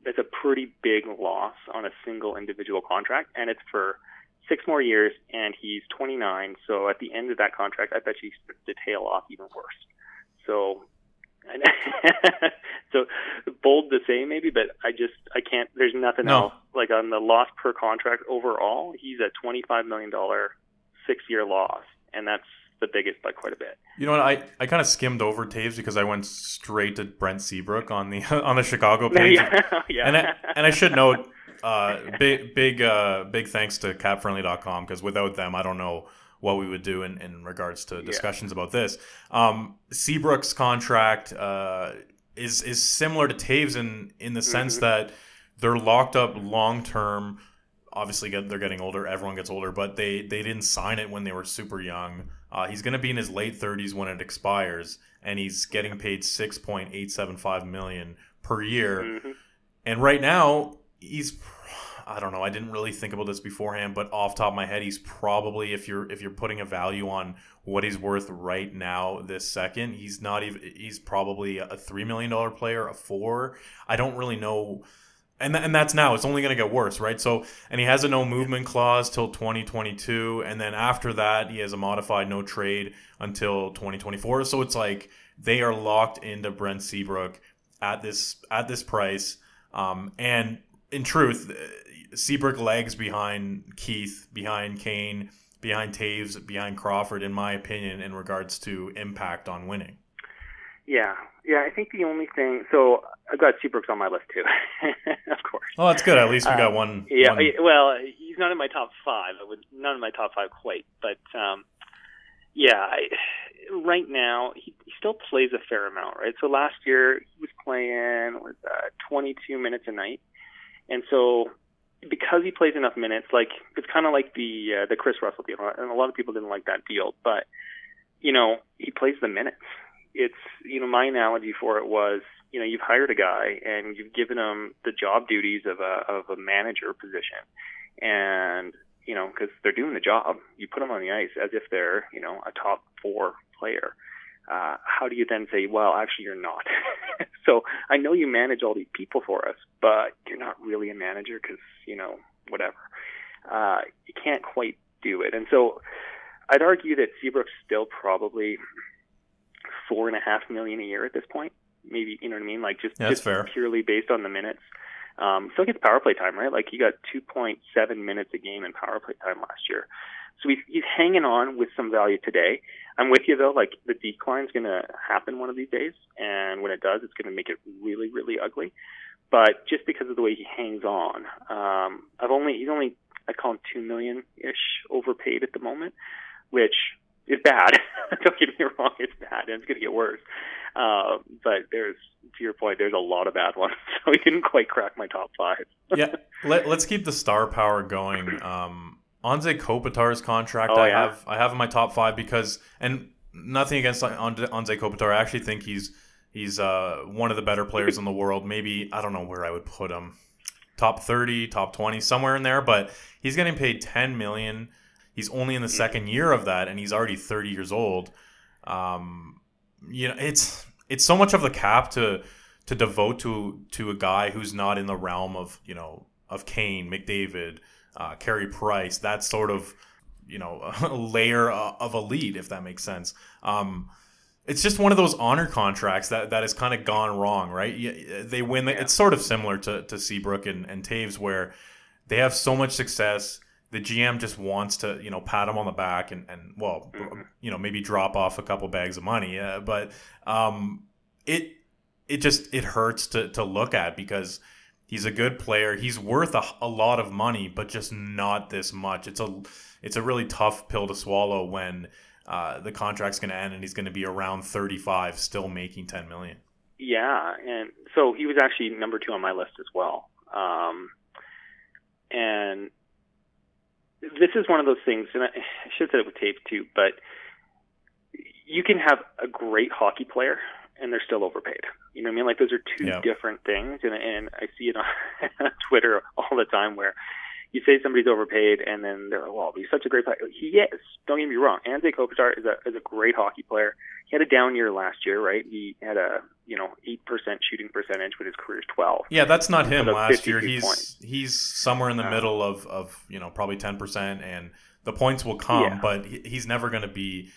that's a pretty big loss on a single individual contract, and it's for six more years, and he's 29. So at the end of that contract, I bet you he starts to tail off even worse. So so bold to say maybe, but I just I can't. There's nothing No. else like on the loss per contract overall. He's a 25 million dollar six year loss, and that's the biggest by quite a bit. You know what? I, I kind of skimmed over Toews because I went straight to Brent Seabrook on the on the Chicago page. yeah, yeah. and I, and I should note, uh, big big uh, big thanks to CapFriendly.com because without them, I don't know what we would do in, in regards to discussions about this. Um, Seabrook's contract uh, is is similar to Toews in in the sense that they're locked up long term. Obviously, get- they're getting older. Everyone gets older, but they they didn't sign it when they were super young. Uh, he's going to be in his late 30s when it expires, and he's getting paid 6.875 million per year. Mhm. And right now, he's I don't know, I didn't really think about this beforehand, but off top of my head, he's probably if you're if you're putting a value on what he's worth right now this second, he's not even he's probably a 3 million dollar player, a 4. I don't really know and th- and that's now. It's only going to get worse, right? So, and he has a no movement clause till 2022, and then after that, he has a modified no trade until 2024. So it's like they are locked into Brent Seabrook at this at this price. Um, and in truth, Seabrook lags behind Keith, behind Kane, behind Toews, behind Crawford, in my opinion, in regards to impact on winning. Yeah, yeah. I think the only thing. So I've got Seabrook's on my list too, of course. Well, that's good. At least we Uh, got one. Yeah, one- well, he's not in my top five. I would not in my top five quite, but um, yeah, I, right now he, he still plays a fair amount, right? So last year he was playing was uh, 22 minutes a night, and so because he plays enough minutes, like it's kind of like the uh, the Kris Russell deal, and a lot of people didn't like that deal, but you know he plays the minutes. It's you know my analogy for it was you know you've hired a guy and you've given him the job duties of a of a manager position, and you know because they're doing the job, you put them on the ice as if they're you know a top four player. Uh, how do you then say, well, actually, you're not? so I know you manage all these people for us, but you're not really a manager because you know whatever. Uh, you can't quite do it, and so I'd argue that Seabrook's still probably four and a half million a year at this point. Maybe you know what I mean, like just, Yeah, just fair. purely based on the minutes. Um, still gets power play time, right? Like he got 2.7 minutes a game in power play time last year. So he's, he's hanging on with some value today. I'm with you though, like the decline's going to happen one of these days. And when it does, it's going to make it really, really ugly. But just because of the way he hangs on, um, I've only, he's only, I call him 2 million ish overpaid at the moment, which is bad. Don't get me wrong, it's bad and it's going to get worse. Uh, but there's, to your point, there's a lot of bad ones. So he didn't quite crack my top five. yeah, let, let's keep the star power going. Um, Anze Kopitar's contract, Oh, I yeah. have, I have in my top five because, and nothing against Anze Kopitar. I actually think he's he's uh, one of the better players in the world. Maybe I don't know where I would put him, top thirty, top twenty, somewhere in there. But he's getting paid ten million. He's only in the second year of that, and he's already thirty years old. Um, you know, it's it's so much of the cap to to devote to to a guy who's not in the realm of you know of Kane, McDavid, uh, Carey Price, that sort of you know layer uh, of elite, if that makes sense. Um, it's just one of those honor contracts that, that has kind of gone wrong, right? They win. The, It's sort of similar to, to Seabrook and, and Toews, where they have so much success. The GM just wants to, you know, pat them on the back and, and well, you know, maybe drop off a couple bags of money. Uh, but um, it it just it hurts to, to look at because he's a good player. He's worth a, a lot of money, but just not this much. It's a it's a really tough pill to swallow when uh, the contract's going to end and he's going to be around 35, still making 10 million. Yeah, and so he was actually number two on my list as well. Um, and this is one of those things, and I, I should have said it with tape too, but you can have a great hockey player and they're still overpaid. You know what I mean? Like those are two Yeah. different things, and and I see it on Twitter all the time where you say somebody's overpaid, and then they're like, "Well, he's such a great player." He is. Don't get me wrong. Anze Kopitar is a is a great hockey player. He had a down year last year, right? He had a you know eight percent shooting percentage, but his career's twelve. Yeah, that's not him last year. He's points. he's somewhere in the Uh, middle of, of, you know, probably 10% and the points will come, Yeah. but he, he's never going to be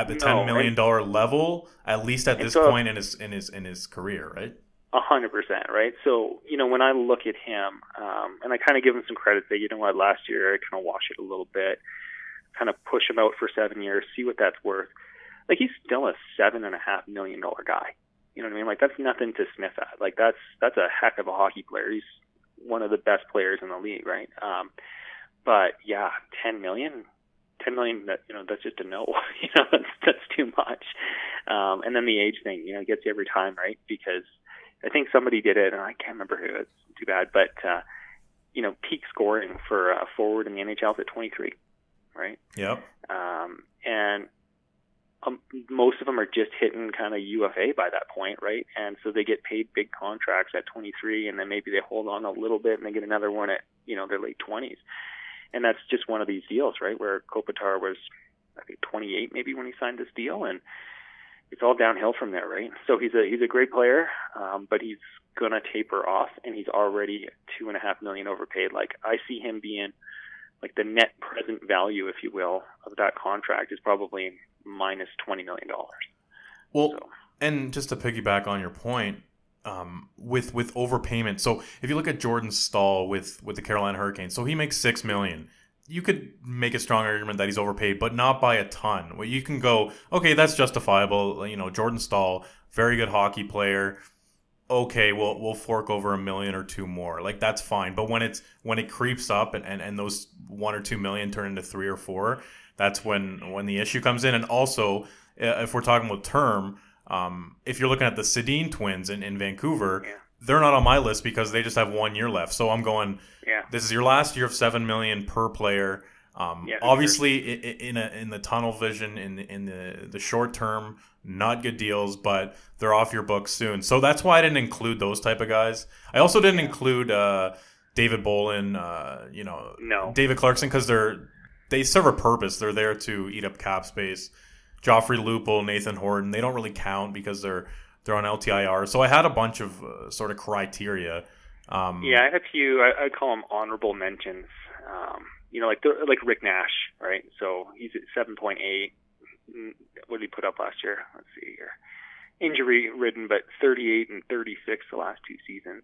at the No, ten million dollar level, at least at this so- point in his in his in his career, right? A hundred percent, right? So, you know, when I look at him, um, and I kind of give him some credit, that you know what, last year I kind of wash it a little bit, kind of push him out for seven years, see what that's worth. Like he's still a seven and a half million dollar guy. You know what I mean? Like that's nothing to sniff at. Like that's that's a heck of a hockey player. He's one of the best players in the league, right? Um, but yeah, ten million, ten million. That you know, that's just a no. you know, that's that's too much. Um, and then the age thing, you know, gets you every time, right? Because I think somebody did it, and I can't remember who. It's too bad, but uh, you know, peak scoring for a forward in the NHL is at 23, right? Yep. Um, and um, most of them are just hitting kind of UFA by that point, right? And so they get paid big contracts at 23, and then maybe they hold on a little bit and they get another one at you know their late 20s. And that's just one of these deals, right? Where Kopitar was, I think, 28 maybe when he signed this deal, and it's all downhill from there, right? So he's a he's a great player, um, but he's gonna taper off, and he's already two and a half million overpaid. Like I see him being like the net present value, if you will, of that contract is probably minus twenty million dollars. Well, So- and just to piggyback on your point, um, with with overpayment. So if you look at Jordan Staal with with the Carolina Hurricanes, so he makes six million. You could make a strong argument that he's overpaid, but not by a ton. Where you can go, okay, that's justifiable. You know, Jordan Staal, very good hockey player. Okay, we'll we'll fork over a million or two more. Like that's fine. But when it's when it creeps up and, and, and those one or two million turn into three or four, that's when when the issue comes in. And also, uh, if we're talking about term, um, if you're looking at the Sedin twins in, in Vancouver, Yeah. they're not on my list because they just have one year left. So I'm going. Yeah. This is your last year of seven million per player. Um, Yeah, obviously, i i in a, in the tunnel vision, in the, in the the short term, not good deals, but they're off your books soon. So that's why I didn't include those type of guys. I also didn't include uh, David Bolland, uh, you know, No. David Clarkson because they're they serve a purpose. They're there to eat up cap space. Joffrey Lupul, Nathan Horton, they don't really count because they're they're on LTIR. So I had a bunch of uh, sort of criteria. Um, Yeah, I had a few. I, I call them honorable mentions. Um, you know, like the, like Rick Nash, right? So he's at seven point eight. What did he put up last year? Let's see here. Injury ridden, but thirty eight and thirty six the last two seasons.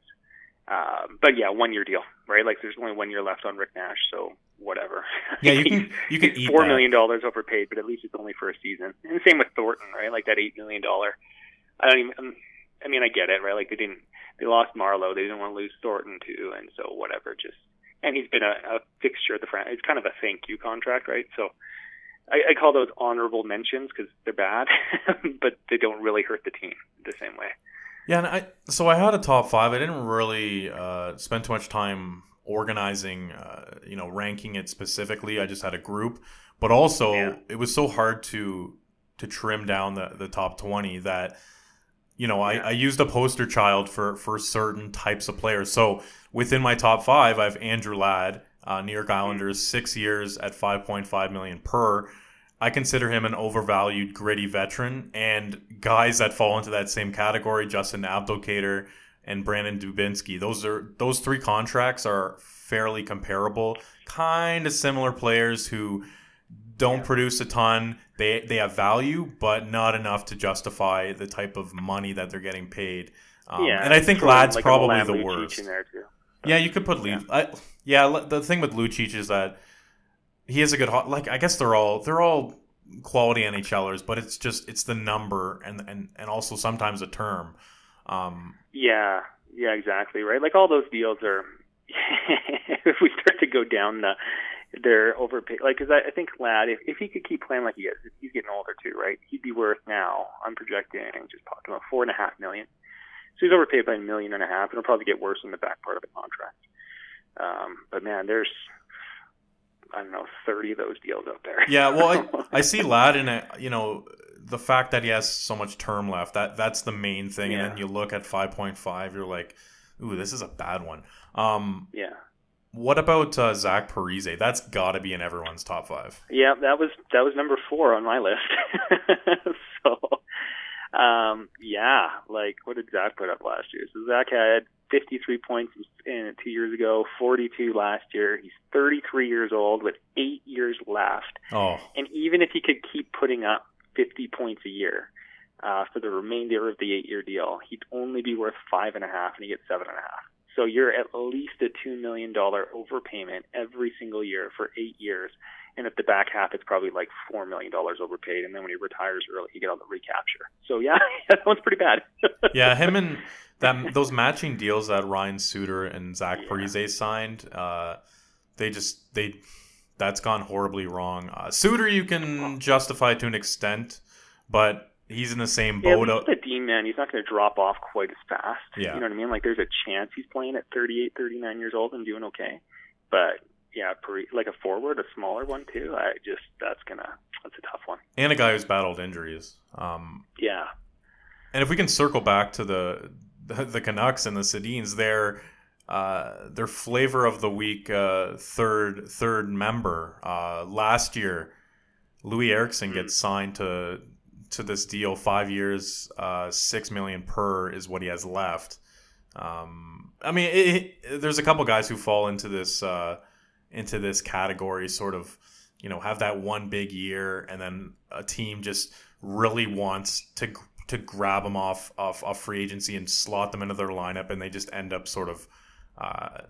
Um, but yeah, one year deal, right? Like there's only one year left on Rick Nash, so whatever. Yeah, you can you can eat four million dollars overpaid, but at least it's only for a season. And same with Thornton, right? Like that eight million dollar. I don't even. I mean, I get it, right? Like they didn't. They lost Marleau. They didn't want to lose Thornton too, and so whatever. Just and he's been a, a fixture at the front. It's kind of a thank you contract, right? So I, I call those honorable mentions because they're bad, but they don't really hurt the team the same way. Yeah, and I so I had a top five. I didn't really uh, spend too much time organizing, uh, you know, ranking it specifically. I just had a group, but also Yeah. it was so hard to to trim down the the top twenty that you know I, Yeah. I used a poster child for for certain types of players. So within my top five, I have Andrew Ladd, uh, New York Islanders, six years at five point five million per. I consider him an overvalued, gritty veteran, and guys that fall into that same category, Justin Abdelkader and Brandon Dubinsky. Those are those three contracts are fairly comparable, kind of similar players who don't produce a ton. They they have value, but not enough to justify the type of money that they're getting paid. Um, yeah, and I think Ladd's like, probably the worst. Yeah, you could put Leaf. I, yeah, the thing with Lucic is that he is a good like. I guess they're all they're all quality NHLers, but it's just it's the number and and and also sometimes a term. Um, Yeah, yeah, exactly, right? Like all those deals are. if we start to go down the, they're overpaid. Like, cause I, I think Ladd, if if he could keep playing like he is, he's getting older too, right? He'd be worth now. I'm projecting just talking about four and a half million. So he's overpaid by a million and a half, and it'll probably get worse in the back part of the contract. Um, but man, there's I don't know, thirty of those deals out there. yeah, well, I, I see Ladd in it. You know, the fact that he has so much term left that that's the main thing. And then you look at five point five, you're like, ooh, this is a bad one. Um, yeah. what about uh, Zach Parise? That's got to be in everyone's top five. Yeah, that was that was number four on my list. so, um, yeah, like what did Zach put up last year? So Zach had 53 points in two years ago, 42 last year. He's 33 years old with eight years left, Oh, and even if he could keep putting up 50 points a year uh, for the remainder of the eight-year deal, he'd only be worth five and a half, and he gets seven and a half. So you're at least a two million dollar overpayment every single year for eight years, and at the back half, it's probably like four million dollars overpaid. And then when he retires early, you get all the recapture. So yeah, that one's pretty bad. yeah, him and that those matching deals that Ryan Suter and Zach yeah. Parise signed, uh, they just they that's gone horribly wrong. Uh, Suter you can justify to an extent, but he's in the same boat. Yeah, the Dean man, he's not going to drop off quite as fast. Yeah. You know what I mean? Like there's a chance he's playing at 38, 39 years old and doing okay. But yeah, like a forward, a smaller one too. I just that's gonna that's a tough one. And a guy who's battled injuries. Um, yeah. And if we can circle back to the the, the Canucks and the Sedins, their uh, their flavor of the week uh, third third member uh, last year, Loui Eriksson mm-hmm. gets signed to to this deal, five years, uh, six million per is what he has left. Um, I mean, it, it, there's a couple guys who fall into this uh, into this category, sort of, you know, have that one big year, and then a team just really wants to to grab them off off, off free agency and slot them into their lineup, and they just end up sort of. Uh,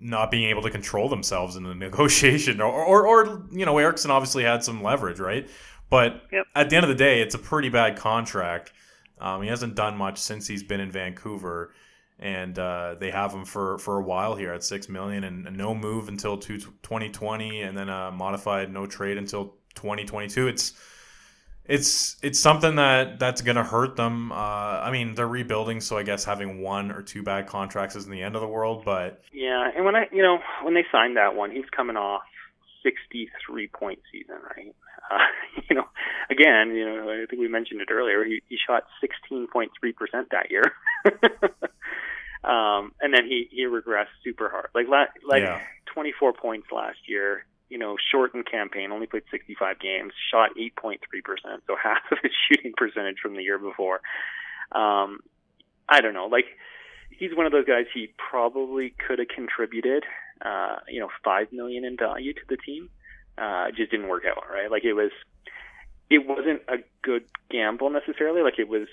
not being able to control themselves in the negotiation, or, or, or you know, Eriksson obviously had some leverage, right? But yep. at the end of the day, it's a pretty bad contract. Um, he hasn't done much since he's been in Vancouver, and uh, they have him for, for a while here at six million and, no move until 2020, and then a modified no trade until 2022. It's it's it's something that that's gonna hurt them. Uh, I mean, they're rebuilding, so I guess having one or two bad contracts isn't the end of the world. But yeah, and when I you know when they signed that one, he's coming off 63 point season, right? Uh, you know, again, you know, I think we mentioned it earlier. He, he shot 16.3 percent that year, um, and then he he regressed super hard. Like la- like yeah. 24 points last year. You know, shortened campaign, only played 65 games, shot 8.3 percent, so half of his shooting percentage from the year before. Um, I don't know, like he's one of those guys. He probably could have contributed, uh, you know, five million in value to the team uh, it just didn't work out, right? Like it was, it wasn't a good gamble necessarily. Like it was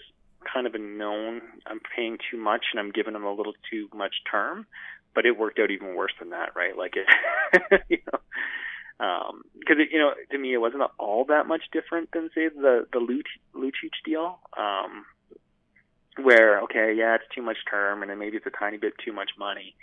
kind of a known, I'm paying too much and I'm giving them a little too much term, but it worked out even worse than that, right? Like it, you know, um, because it, you know, to me, it wasn't all that much different than say the the Lucic deal, um, where okay, yeah, it's too much term and then maybe it's a tiny bit too much money.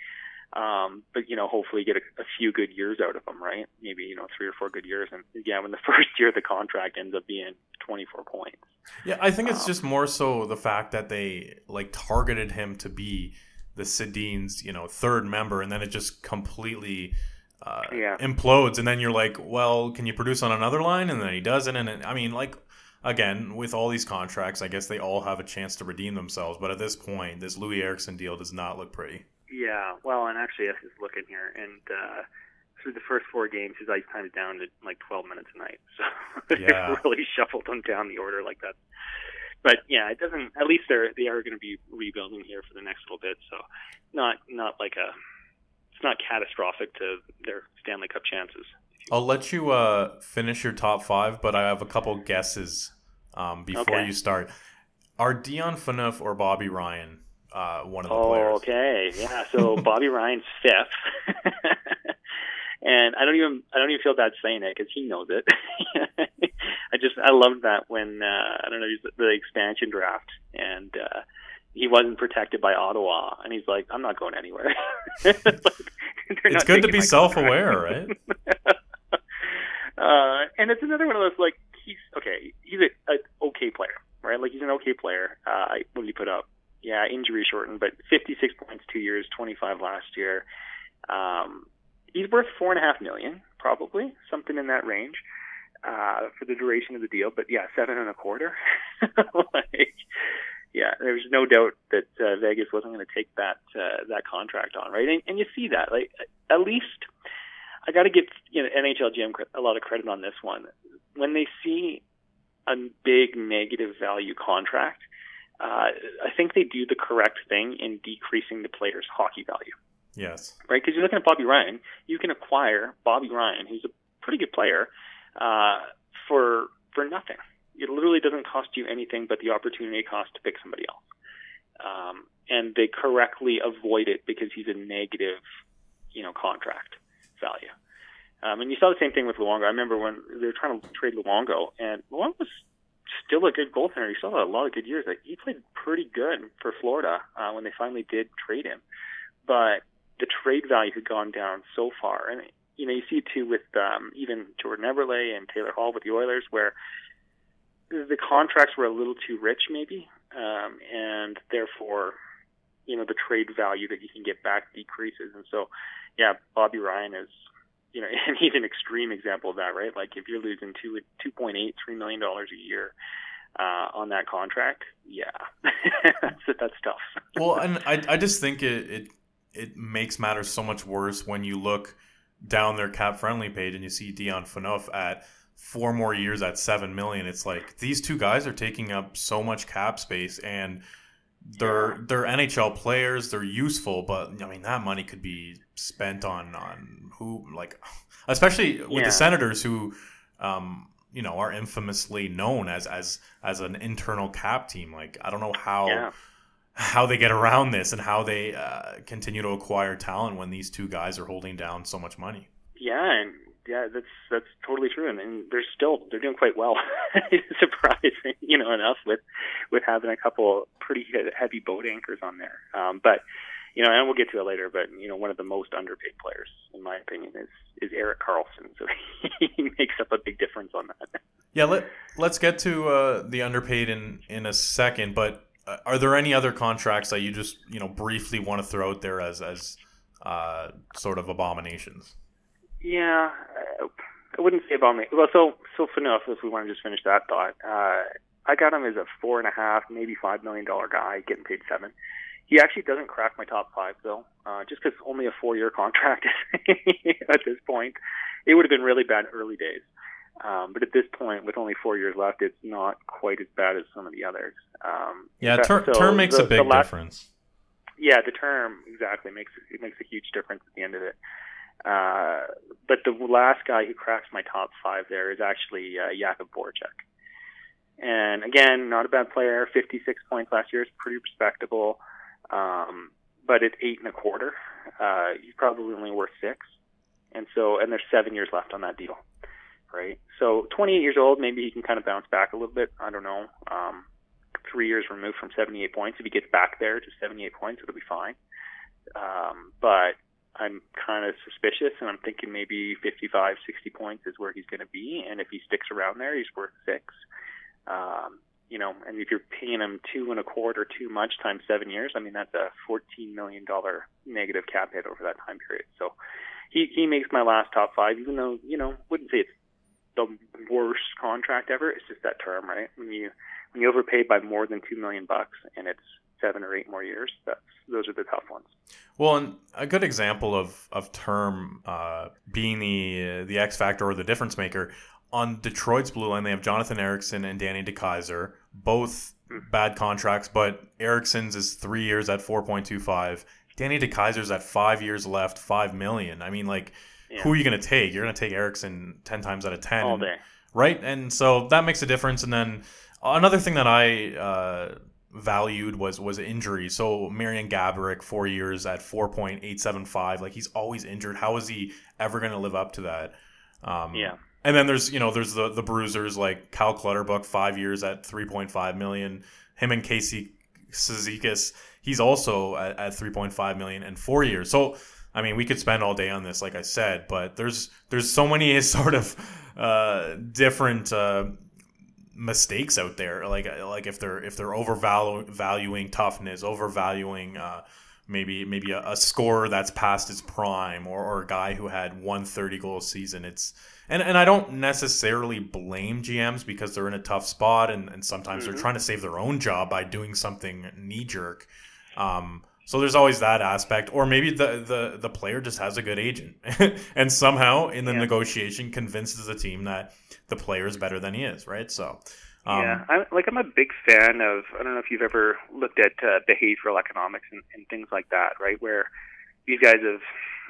Um, but you know, hopefully get a, a few good years out of them, right? Maybe you know three or four good years, and yeah, when the first year of the contract ends up being 24 points. Yeah, I think it's um, just more so the fact that they like targeted him to be the Sedin's, you know, third member, and then it just completely uh, yeah. implodes, and then you're like, well, can you produce on another line? And then he doesn't, and it, I mean, like again, with all these contracts, I guess they all have a chance to redeem themselves. But at this point, this Loui Eriksson deal does not look pretty. Yeah, well, and actually, I was looking here, and uh, through the first four games, his ice time is down to like 12 minutes a night. So yeah. they've really shuffled him down the order like that. But yeah, it doesn't. At least they're they are going to be rebuilding here for the next little bit. So not not like a it's not catastrophic to their Stanley Cup chances. I'll let you uh, finish your top five, but I have a couple guesses um, before okay. you start. Are Dion Phaneuf or Bobby Ryan uh, one of the oh, players. okay, yeah. So Bobby Ryan's fifth, and I don't even I don't even feel bad saying it because he knows it. I just I loved that when uh, I don't know the expansion draft and. uh he wasn't protected by Ottawa, and he's like, "I'm not going anywhere." like, it's good to be self-aware, right? uh, and it's another one of those like he's okay. He's a, a okay player, right? Like he's an okay player. Uh, what did he put up? Yeah, injury shortened, but 56 points two years, 25 last year. Um, he's worth four and a half million, probably something in that range uh, for the duration of the deal. But yeah, seven and a quarter. like, yeah, there's no doubt that uh, Vegas wasn't going to take that uh, that contract on, right? And, and you see that, like at least I got to give you know NHL GM a lot of credit on this one. When they see a big negative value contract, uh, I think they do the correct thing in decreasing the player's hockey value. Yes. Right? Because you're looking at Bobby Ryan, you can acquire Bobby Ryan, who's a pretty good player, uh, for for nothing. it literally doesn't cost you anything but the opportunity cost to pick somebody else. Um, and they correctly avoid it because he's a negative, you know, contract value. Um, and you saw the same thing with Luongo. I remember when they were trying to trade Luongo, and Luongo was still a good goaltender. He still had a lot of good years. Like, he played pretty good for Florida uh, when they finally did trade him. But the trade value had gone down so far, and you know you see it too with um, even Jordan Eberle and Taylor Hall with the Oilers, where the contracts were a little too rich, maybe, um, and therefore, you know, the trade value that you can get back decreases. And so, yeah, Bobby Ryan is, you know, and he's an extreme example of that, right? Like if you're losing two two point eight three million dollars a year uh, on that contract, yeah, that's that's tough. well, and I I just think it it it makes matters so much worse when you look down their cap friendly page and you see Dion Phaneuf at four more years at seven million. It's like these two guys are taking up so much cap space and they're yeah. they're NHL players. They're useful, but I mean that money could be spent on on who like, especially with yeah. the Senators who, um, you know, are infamously known as as as an internal cap team. Like I don't know how. Yeah. How they get around this and how they uh, continue to acquire talent when these two guys are holding down so much money. Yeah, and yeah, that's that's totally true, and, and they're still they're doing quite well. surprising, you know, enough with with having a couple pretty heavy boat anchors on there. Um, but you know, and we'll get to it later. But you know, one of the most underpaid players, in my opinion, is is Erik Karlsson. So he makes up a big difference on that. Yeah, let let's get to uh, the underpaid in in a second. But uh, are there any other contracts that you just you know briefly want to throw out there as as uh, sort of abominations? Yeah, I wouldn't say me. Well, so so enough. If we want to just finish that thought, uh, I got him as a four and a half, maybe five million dollar guy, getting paid seven. He actually doesn't crack my top five though, uh, just because only a four year contract at this point. It would have been really bad early days, um, but at this point, with only four years left, it's not quite as bad as some of the others. Um, yeah, ter- so term makes the, a big last, difference. Yeah, the term exactly makes it makes a huge difference at the end of it. Uh, but the last guy who cracks my top five there is actually uh, Jakub Voracek. And again, not a bad player. 56 points last year is pretty respectable. Um, but it's eight and a quarter. Uh, he's probably only worth six. And so, and there's seven years left on that deal, right? So, 28 years old, maybe he can kind of bounce back a little bit. I don't know. Um, three years removed from 78 points. If he gets back there to 78 points, it'll be fine. Um, but I'm kind of suspicious, and I'm thinking maybe 55, 60 points is where he's going to be, and if he sticks around there, he's worth six. Um, you know, and if you're paying him two and a quarter too much times seven years, I mean that's a 14 million dollar negative cap hit over that time period. So he he makes my last top five, even though you know wouldn't say it's the worst contract ever. It's just that term, right? When you when you overpay by more than two million bucks, and it's seven or eight more years. That's those are the tough ones. Well, and a good example of of term uh, being the the X factor or the difference maker on Detroit's blue line, they have Jonathan Ericsson and Danny DeKeyser, both bad contracts, but Ericsson's is three years at four point two five. Danny DeKeyser's at five years left, five million. I mean, like, yeah. who are you going to take? You're going to take Ericsson ten times out of ten, all day, right? And so that makes a difference. And then another thing that I uh, valued was was injury. So Marian Gaborik, four years at four point eight seven five. Like he's always injured. How is he ever going to live up to that? Um, yeah. And then there's you know there's the the bruisers like Cal Clutterbuck, five years at three point five million. Him and Casey Cizikas, he's also at, at three point five million and four years. So I mean, we could spend all day on this, like I said, but there's there's so many sort of uh, different uh, mistakes out there. Like like if they're if they're overvaluing toughness, overvaluing uh, maybe maybe a, a scorer that's past his prime, or, or a guy who had one thirty goal season. It's and and I don't necessarily blame GMs because they're in a tough spot, and, and sometimes mm-hmm. they're trying to save their own job by doing something knee jerk. Um, so there's always that aspect, or maybe the the, the player just has a good agent, and somehow in the yeah. negotiation convinces the team that the player is better than he is, right? So. Um, yeah, I'm, like I'm a big fan of. I don't know if you've ever looked at uh, behavioral economics and, and things like that, right? Where these guys have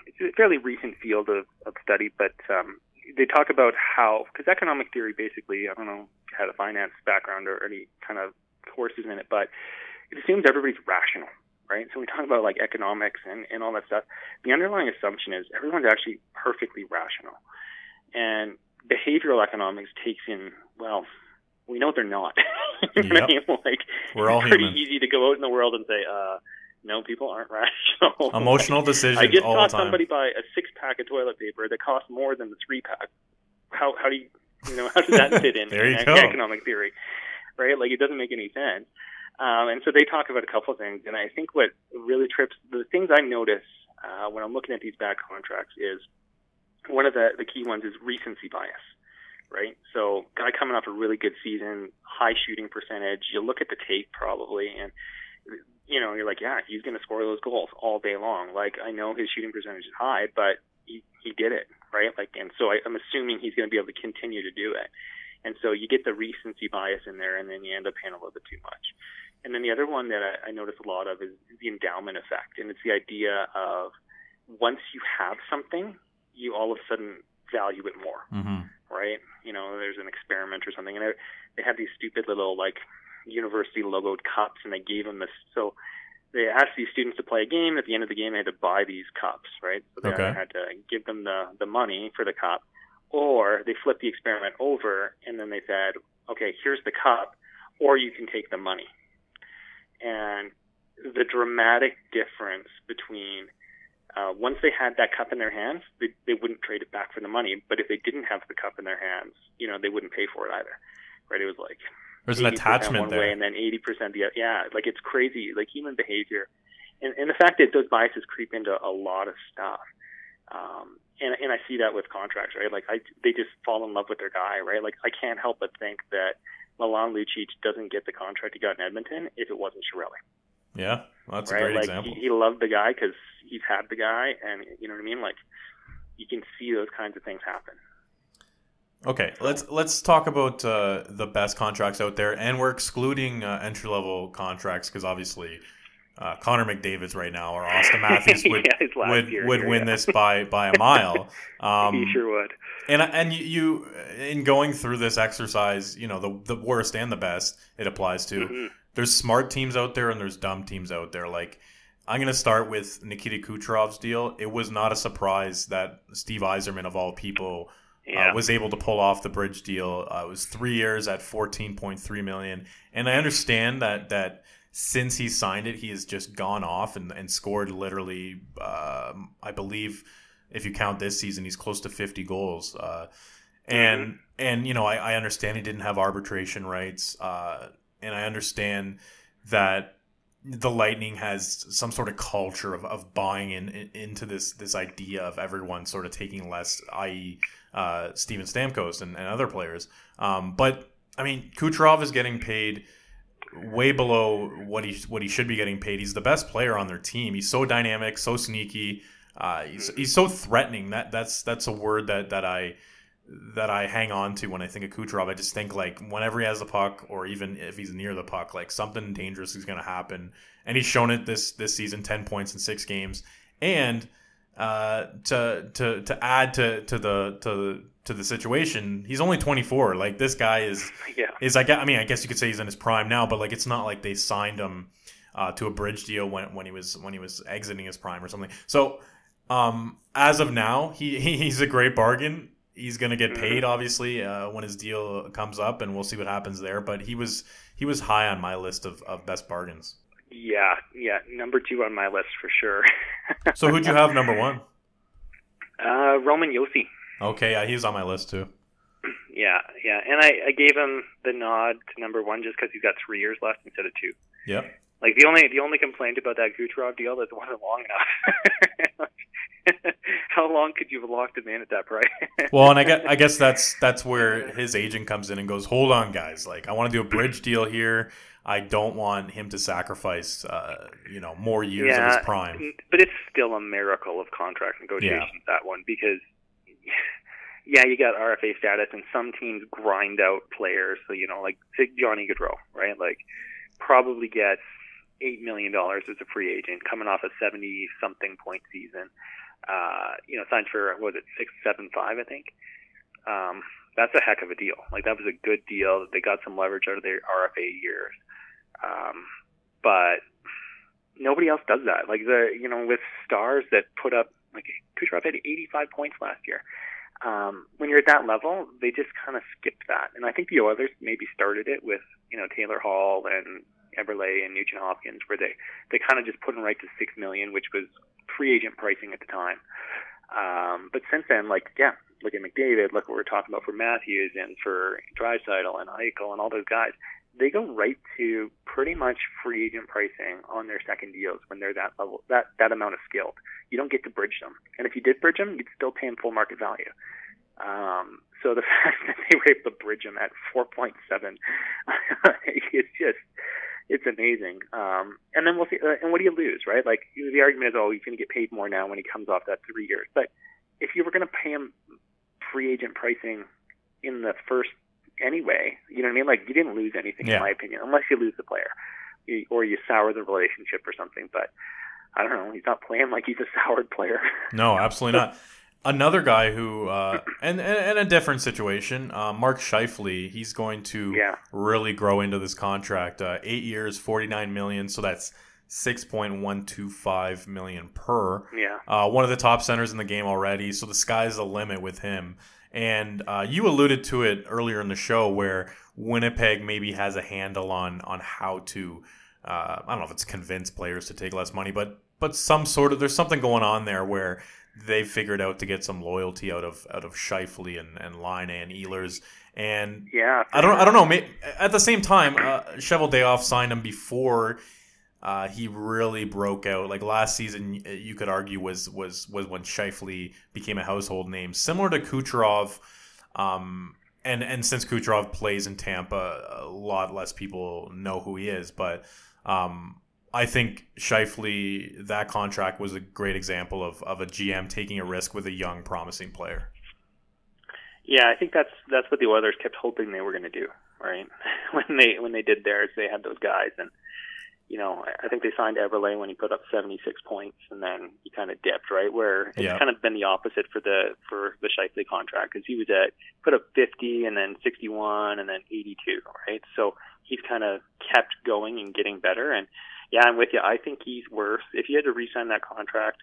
it's a fairly recent field of, of study, but um, they talk about how because economic theory basically I don't know had a finance background or any kind of courses in it, but it assumes everybody's rational, right? So we talk about like economics and, and all that stuff. The underlying assumption is everyone's actually perfectly rational. And behavioral economics takes in, well, we know they're not. you know Yep. I mean? Like, We're all it's pretty human. easy to go out in the world and say, uh, no, people aren't rational. Emotional decisions I just saw somebody buy a six pack of toilet paper that costs more than the three pack. How how do you you know how does that fit in There you in go. economic theory? Right? Like it doesn't make any sense. Um, and so they talk about a couple of things, and I think what really trips the things I notice uh, when I'm looking at these bad contracts is one of the the key ones is recency bias. Right, so guy coming off a really good season, high shooting percentage. You look at the tape probably, and you know, you're like, yeah, he's going to score those goals all day long. Like, I know his shooting percentage is high, but he, he did it, right? Like, and so I, I'm assuming he's going to be able to continue to do it. And so you get the recency bias in there, and then you end up paying a little bit too much. And then the other one that I, I notice a lot of is the endowment effect, and it's the idea of once you have something, you all of a sudden value it more hmm right? You know, there's an experiment or something, and they, they had these stupid little like university logoed cups, and they gave them this. So they asked these students to play a game. At the end of the game, they had to buy these cups, right? So they Okay. either had to give them the the money for the cup, or they flipped the experiment over, and then they said, okay, here's the cup, or you can take the money. And the dramatic difference between uh, once they had that cup in their hands, they, they wouldn't trade it back for the money. But if they didn't have the cup in their hands, you know, they wouldn't pay for it either. Right? It was like There's an attachment one there. way and then 80% the other. Yeah, like it's crazy, like human behavior. And, and the fact that those biases creep into a lot of stuff. Um, and, and I see that with contracts, right? Like I, they just fall in love with their guy, right? Like I can't help but think that Milan Lucic doesn't get the contract he got in Edmonton if it wasn't Chiarelli yeah, well, that's right? a great like example. He, he loved the guy because he's had the guy, and you know what I mean. Like you can see those kinds of things happen. Okay, let's let's talk about uh, the best contracts out there, and we're excluding uh, entry level contracts because obviously uh, Connor McDavid's right now or Auston Matthews would Yeah, would year would win yeah. this by by a mile. Um, he sure would. and and you, in going through this exercise, you know the the worst and the best it applies to. Mhm. There's smart teams out there and there's dumb teams out there. Like I'm gonna start with Nikita Kucherov's deal. It was not a surprise that Steve Yzerman of all people Yeah. uh, was able to pull off the bridge deal. Uh, it was three years at 14.3 million, and I understand that that since he signed it, he has just gone off and, and scored literally. Um, I believe if you count this season, he's close to 50 goals. Uh, and and you know I, I understand he didn't have arbitration rights, uh, and I understand that the Lightning has some sort of culture of, of buying in, in into this this idea of everyone sort of taking less, i.e., uh, Steven Stamkos and, and other players. Um, but I mean, Kucherov is getting paid way below what he what he should be getting paid. He's the best player on their team. He's so dynamic, so sneaky. Uh, he's, he's so threatening. That that's that's a word that that I that I hang on to when I think of Kucherov. I just think like whenever he has the puck, or even if he's near the puck, like something dangerous is going to happen. And he's shown it this this season: ten points in six games. And uh, to to to add to to the to to the situation, he's only twenty four. Like this guy is yeah. is I, gue- I mean I guess you could say he's in his prime now, but like it's not like they signed him uh, to a bridge deal when when he was when he was exiting his prime or something. So um, as of now, he he's a great bargain. He's going to get paid obviously uh, when his deal comes up, and we'll see what happens there. But he was he was high on my list of, of best bargains. Yeah, yeah. Number two on my list for sure. So who'd you have number one? uh, Roman Josi. Okay, yeah, he's on my list too. Yeah, yeah. And I, I gave him the nod to number one just because he's got three years left instead of two. Yep. Like the only the only complaint about that Kucherov deal is it wasn't long enough. How long could you have locked him in at that price? Well, and I guess I guess that's that's where his agent comes in and goes, "Hold on, guys. Like, I want to do a bridge deal here. I don't want him to sacrifice, uh, you know, more years of his prime." But it's still a miracle of contract negotiations that one because yeah, you got RFA status and some teams grind out players. So you know, like Johnny Gaudreau, right? Like probably gets eight million dollars as a free agent coming off a seventy something point season. Uh, you know, signed for was it six seven five, I think. um, that's a heck of a deal. Like that was a good deal. They got some leverage out of their RFA years, um, but nobody else does that. Like the you know with stars that put up like Kucherov had 85 points last year. Um, when you're at that level, they just kind of skipped that. And I think the Oilers maybe started it with you know Taylor Hall and Eberle and Nugent Hopkins, where they they kind of just put them right to six million, which was free agent pricing at the time. Um, but since then, like yeah, look at McDavid, look what we're talking about for Matthews and for Draisaitl and Eichel and all those guys. They go right to pretty much free agent pricing on their second deals when they're that level, that that amount of skilled. You don't get to bridge them, and if you did bridge them, you'd still pay them full market value. Um, so the fact that they were able to bridge them at 4.7, it's just it's amazing. Um, and then we'll see. Uh, and what do you lose, right? Like the argument is, oh, he's going to get paid more now when he comes off that three years. But if you were going to pay him free agent pricing in the first anyway, you know what I mean? Like you didn't lose anything, Yeah. in my opinion, unless you lose the player or you sour the relationship or something. But I don't know. He's not playing like he's a soured player. No, absolutely not. Another guy who, uh, and, and, and a different situation, uh, Mark Scheifele, he's going to Yeah. really grow into this contract. Uh, eight years, 49 million, so that's 6.125 million per. yeah. Uh, one of the top centers in the game already, so the sky's the limit with him. And uh, you alluded to it earlier in the show where Winnipeg maybe has a handle on on how to uh, I don't know if it's convince players to take less money, but but some sort of there's something going on there where they figured out to get some loyalty out of out of Scheifele and and Laine and Ehlers. And Yeah. I don't I don't know. At the same time, uh, Cheveldayoff signed him before uh, he really broke out. Like last season, you could argue was was was when Scheifele became a household name, similar to Kucherov. Um, and and since Kucherov plays in Tampa, a lot less people know who he is. But um, I think Scheifele, that contract was a great example of of a GM taking a risk with a young, promising player. Yeah, I think that's that's what the Oilers kept hoping they were going to do, right? when they when they did theirs, they had those guys, and you know, I think they signed Eberle when he put up 76 points, and then he kind of dipped, right? Where it's Yeah. kind of been the opposite for the for the Scheifele contract because he was at put up 50 and then 61 and then 82, right? So he's kind of kept going and getting better, and yeah, I'm with you. I think he's worth if you had to re-sign that contract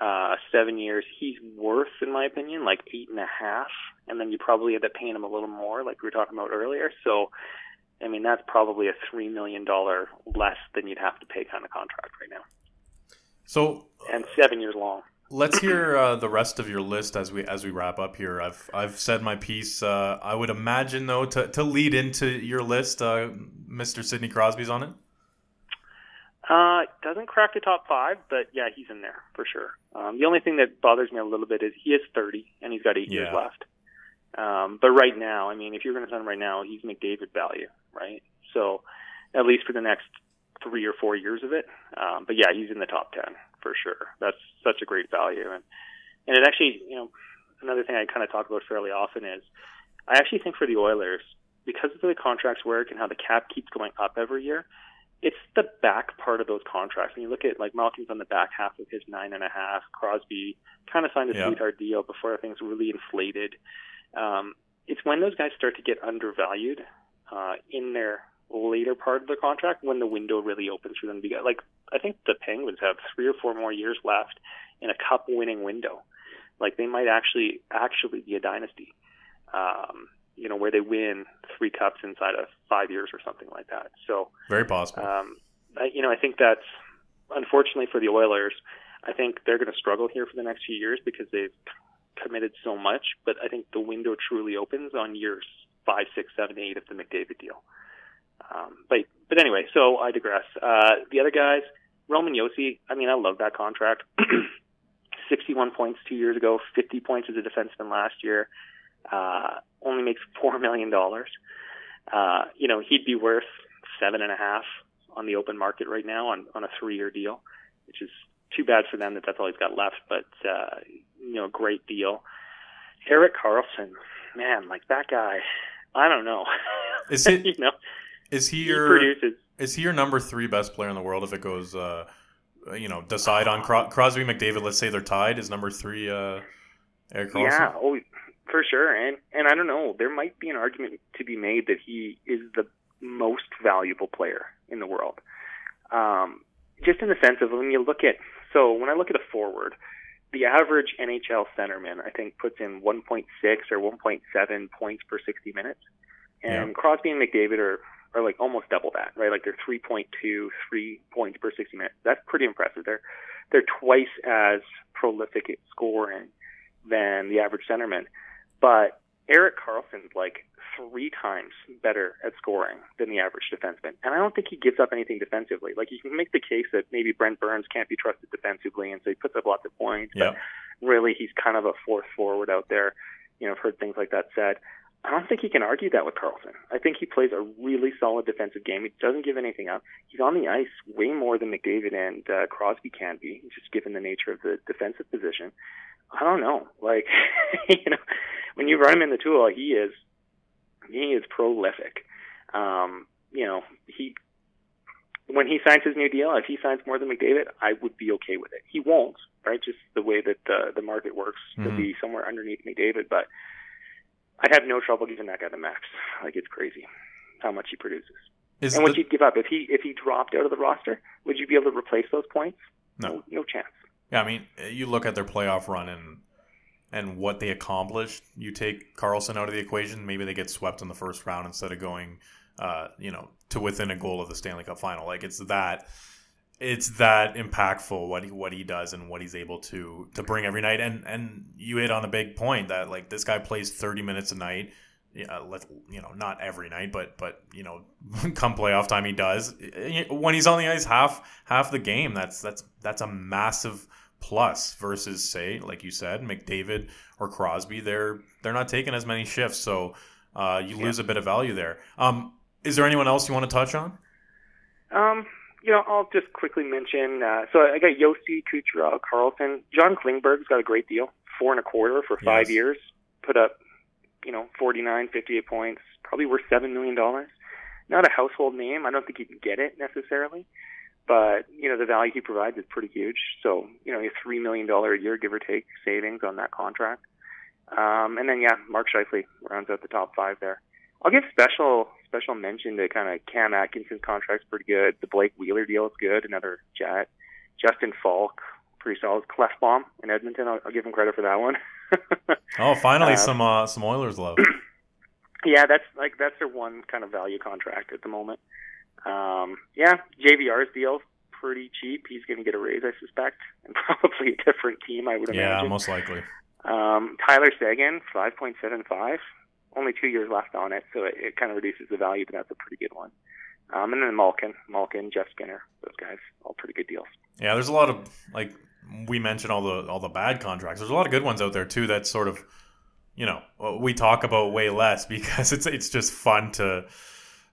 uh, seven years, he's worth, in my opinion, like eight and a half, and then you probably end to pay him a little more, like we were talking about earlier. So, I mean, that's probably a three million dollar less than you'd have to pay kind of contract right now, So and seven years long. Let's hear uh, the rest of your list as we as we wrap up here. I've I've said my piece. Uh, I would imagine though to, to lead into your list, uh, Mr. Sidney Crosby's on it. Uh, doesn't crack the top five, but yeah, he's in there for sure. Um, the only thing that bothers me a little bit is he is 30 and he's got eight years left. Um, but right now, I mean, if you're going to sign him right now, he's McDavid value, right? So at least for the next three or four years of it. Um, but yeah, he's in the top 10 for sure. That's such a great value. And, and it actually, you know, another thing I kind of talk about fairly often is I actually think for the Oilers, because of the way contracts work and how the cap keeps going up every year, it's the back part of those contracts. When you look at like Malkin's on the back half of his nine and a half, Crosby kind of signed a Yeah. sweetheart deal before things really inflated. Um, it's when those guys start to get undervalued uh, in their later part of their contract when the window really opens for them to get like I think the Penguins have three or four more years left in a cup winning window. Like they might actually actually be a dynasty. Um, you know, where they win three cups inside of five years or something like that. So Very possible. um, I, you know, I think that's unfortunately for the Oilers. I think they're going to struggle here for the next few years because they've committed so much. But I think the window truly opens on years five, six, seven, eight of the McDavid deal. Um, but but anyway, so I digress. Uh, the other guys, Roman Josi. I mean, I love that contract. 61 points two years ago, 50 points as a defenseman last year. Uh, only makes four million dollars. Uh, you know, he'd be worth seven and a half on the open market right now on, on a three year deal, which is too bad for them that that's all he's got left, but, uh, you know, great deal. Erik Karlsson, man, like that guy, I don't know. Is it- you know, is he he your produces. is he your number three best player in the world if it goes? Uh, you know, decide on Cro- Crosby McDavid. Let's say they're tied. Is number three uh, Erik Karlsson? Yeah. Oh, For sure, and and I don't know. There might be an argument to be made that he is the most valuable player in the world. Um, just in the sense of when you look at so when I look at a forward, the average NHL centerman I think puts in 1.6 or 1.7 points per 60 minutes, and yeah. Crosby and McDavid are are like almost double that, right? Like they're 3.2, three points per 60 minutes. That's pretty impressive. They're they're twice as prolific at scoring than the average centerman. But Erik Karlsson's like three times better at scoring than the average defenseman. And I don't think he gives up anything defensively. Like you can make the case that maybe Brent Burns can't be trusted defensively and so he puts up lots of points. Yep. But really he's kind of a fourth forward out there. You know, I've heard things like that said. I don't think he can argue that with Karlsson. I think he plays a really solid defensive game. He doesn't give anything up. He's on the ice way more than McDavid and uh, Crosby can be, just given the nature of the defensive position. I don't know. Like, you know, when you run him in the tool, he is he is prolific. Um, you know, he when he signs his new deal, if he signs more than McDavid, I would be okay with it. He won't, right? Just the way that the the market works, mm-hmm. to be somewhere underneath McDavid, but I'd have no trouble giving that guy the max. Like it's crazy how much he produces. Is and what the... you'd give up if he if he dropped out of the roster, would you be able to replace those points? No, no, no chance. Yeah, I mean, you look at their playoff run and and what they accomplished. You take Karlsson out of the equation, maybe they get swept in the first round instead of going, uh, you know, to within a goal of the Stanley Cup final. Like it's that it's that impactful what he what he does and what he's able to to bring every night. And and you hit on a big point that like this guy plays thirty minutes a night. Yeah, let you know, not every night, but but you know, come playoff time, he does. When he's on the ice, half half the game. That's that's that's a massive plus versus say, like you said, McDavid or Crosby. They're they're not taking as many shifts, so uh, you lose a bit of value there. Um, is there anyone else you want to touch on? Um, you know, I'll just quickly mention. Uh, so I got Josi, Kucherov, Karlsson, John Klingberg's got a great deal, four and a quarter for five yes. years. Put up, you know, 49, 58 points, probably worth seven million dollars. Not a household name. I don't think you can get it necessarily, but you know the value he provides is pretty huge. So you know, a three million dollar a year, give or take, savings on that contract. Um, and then yeah, Mark Scheifele rounds out the top five there. I'll give special special mention to kind of Cam Atkinson's contract's pretty good. The Blake Wheeler deal is good, another jet. Justin Faulk, pretty solid. Klefbom in Edmonton, I'll, I'll give him credit for that one. oh, finally uh, some uh, some Oilers love. yeah, that's like that's their one kind of value contract at the moment. Um, yeah, JVR's deal pretty cheap. He's going to get a raise, I suspect, and probably a different team. I would imagine. Yeah, most likely. Um, Tyler Seguin, five point seven five only two years left on it, so it, it kind of reduces the value, but that's a pretty good one. Um, and then Malkin, Malkin, Jeff Skinner, those guys, all pretty good deals. Yeah, there's a lot of like we mentioned all the all the bad contracts. There's a lot of good ones out there too. That sort of you know we talk about way less because it's it's just fun to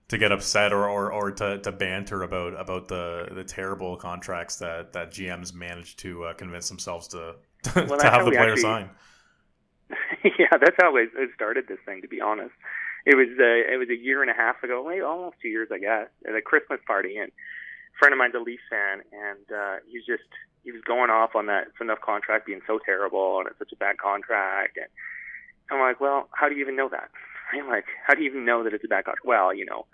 to get upset or, or, or to, to banter about about the, the terrible contracts that, that GMs manage to uh, convince themselves to to, well, to have the player actually, sign. yeah, that's how it, started. This thing, to be honest, it was uh, it was a year and a half ago, maybe almost two years, I guess, at a Christmas party, and a friend of mine's a Leafs fan, and uh, he's just he was going off on that Phaneuf contract being so terrible and it's such a bad contract, and I'm like, well, how do you even know that? I'm like, how do you even know that it's a bad contract? Well, you know,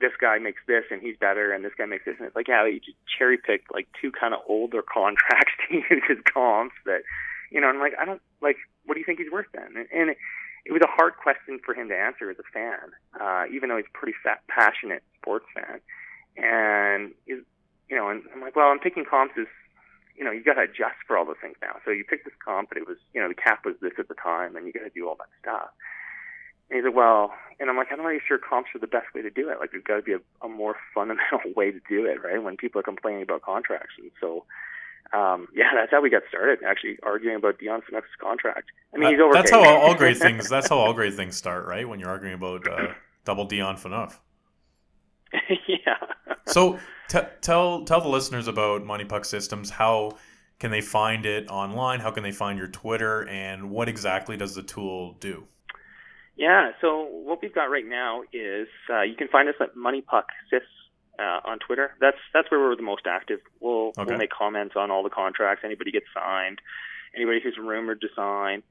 this guy makes this and he's better, and this guy makes this, and it's like, yeah, you just cherry picked like two kind of older contracts to use as comps that, you know, I'm like, I don't like what do you think he's worth then? And, and it, it was a hard question for him to answer as a fan, uh, even though he's a pretty fat, passionate sports fan. And you know, and I'm like, well, I'm picking comps as you know, you got to adjust for all those things now. So you pick this comp, but it was, you know, the cap was this at the time, and you got to do all that stuff. And he said, well, and I'm like, I'm not really sure comps are the best way to do it. Like, there's got to be a, a more fundamental way to do it, right? When people are complaining about contracts. And so, um, yeah, that's how we got started. Actually, arguing about Dion Phaneuf's contract. I mean, he's over. That's how all, all, great things. That's how all great things start, right? When you're arguing about uh, double Dion Phaneuf. yeah. So t- tell tell the listeners about Money Puck Systems. How can they find it online? How can they find your Twitter? And what exactly does the tool do? Yeah, so what we've got right now is uh, you can find us at Money Puck Sys uh, on Twitter. That's that's where we're the most active. We'll okay. we'll make comments on all the contracts. Anybody gets signed, anybody who's rumored to sign.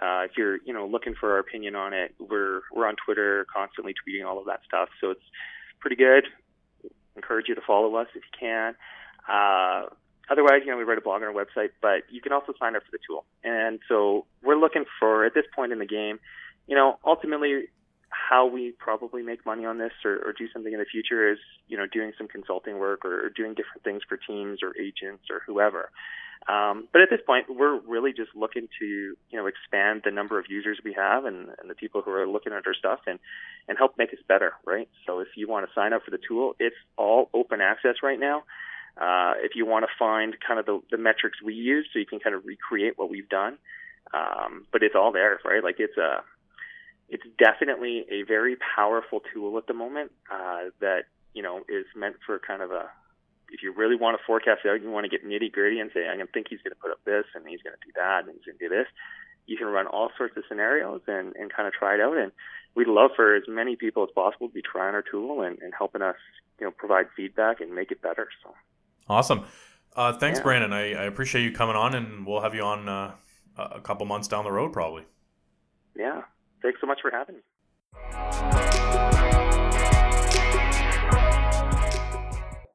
Uh, if you're, you know, looking for our opinion on it, we're we're on Twitter, constantly tweeting all of that stuff. So it's pretty good. Encourage you to follow us if you can. Uh, otherwise, you know, we write a blog on our website, but you can also sign up for the tool. And so we're looking for at this point in the game, you know, ultimately how we probably make money on this or, or do something in the future is, you know, doing some consulting work or, or doing different things for teams or agents or whoever. Um, but at this point, we're really just looking to, you know, expand the number of users we have and, and the people who are looking at our stuff and, and help make us better, right? So if you want to sign up for the tool, it's all open access right now. Uh, if you want to find kind of the, the metrics we use, so you can kind of recreate what we've done, um, but it's all there, right? Like it's a, it's definitely a very powerful tool at the moment uh, that you know is meant for kind of a if you really want to forecast out, you want to get nitty gritty and say, I can think he's going to put up this and he's going to do that and he's going to do this. You can run all sorts of scenarios and, and kind of try it out. And we'd love for as many people as possible to be trying our tool and, and helping us, you know, provide feedback and make it better. So awesome. Uh, thanks, yeah. Brandon. I, I, appreciate you coming on, and we'll have you on uh, a couple months down the road, probably. Yeah. Thanks so much for having me.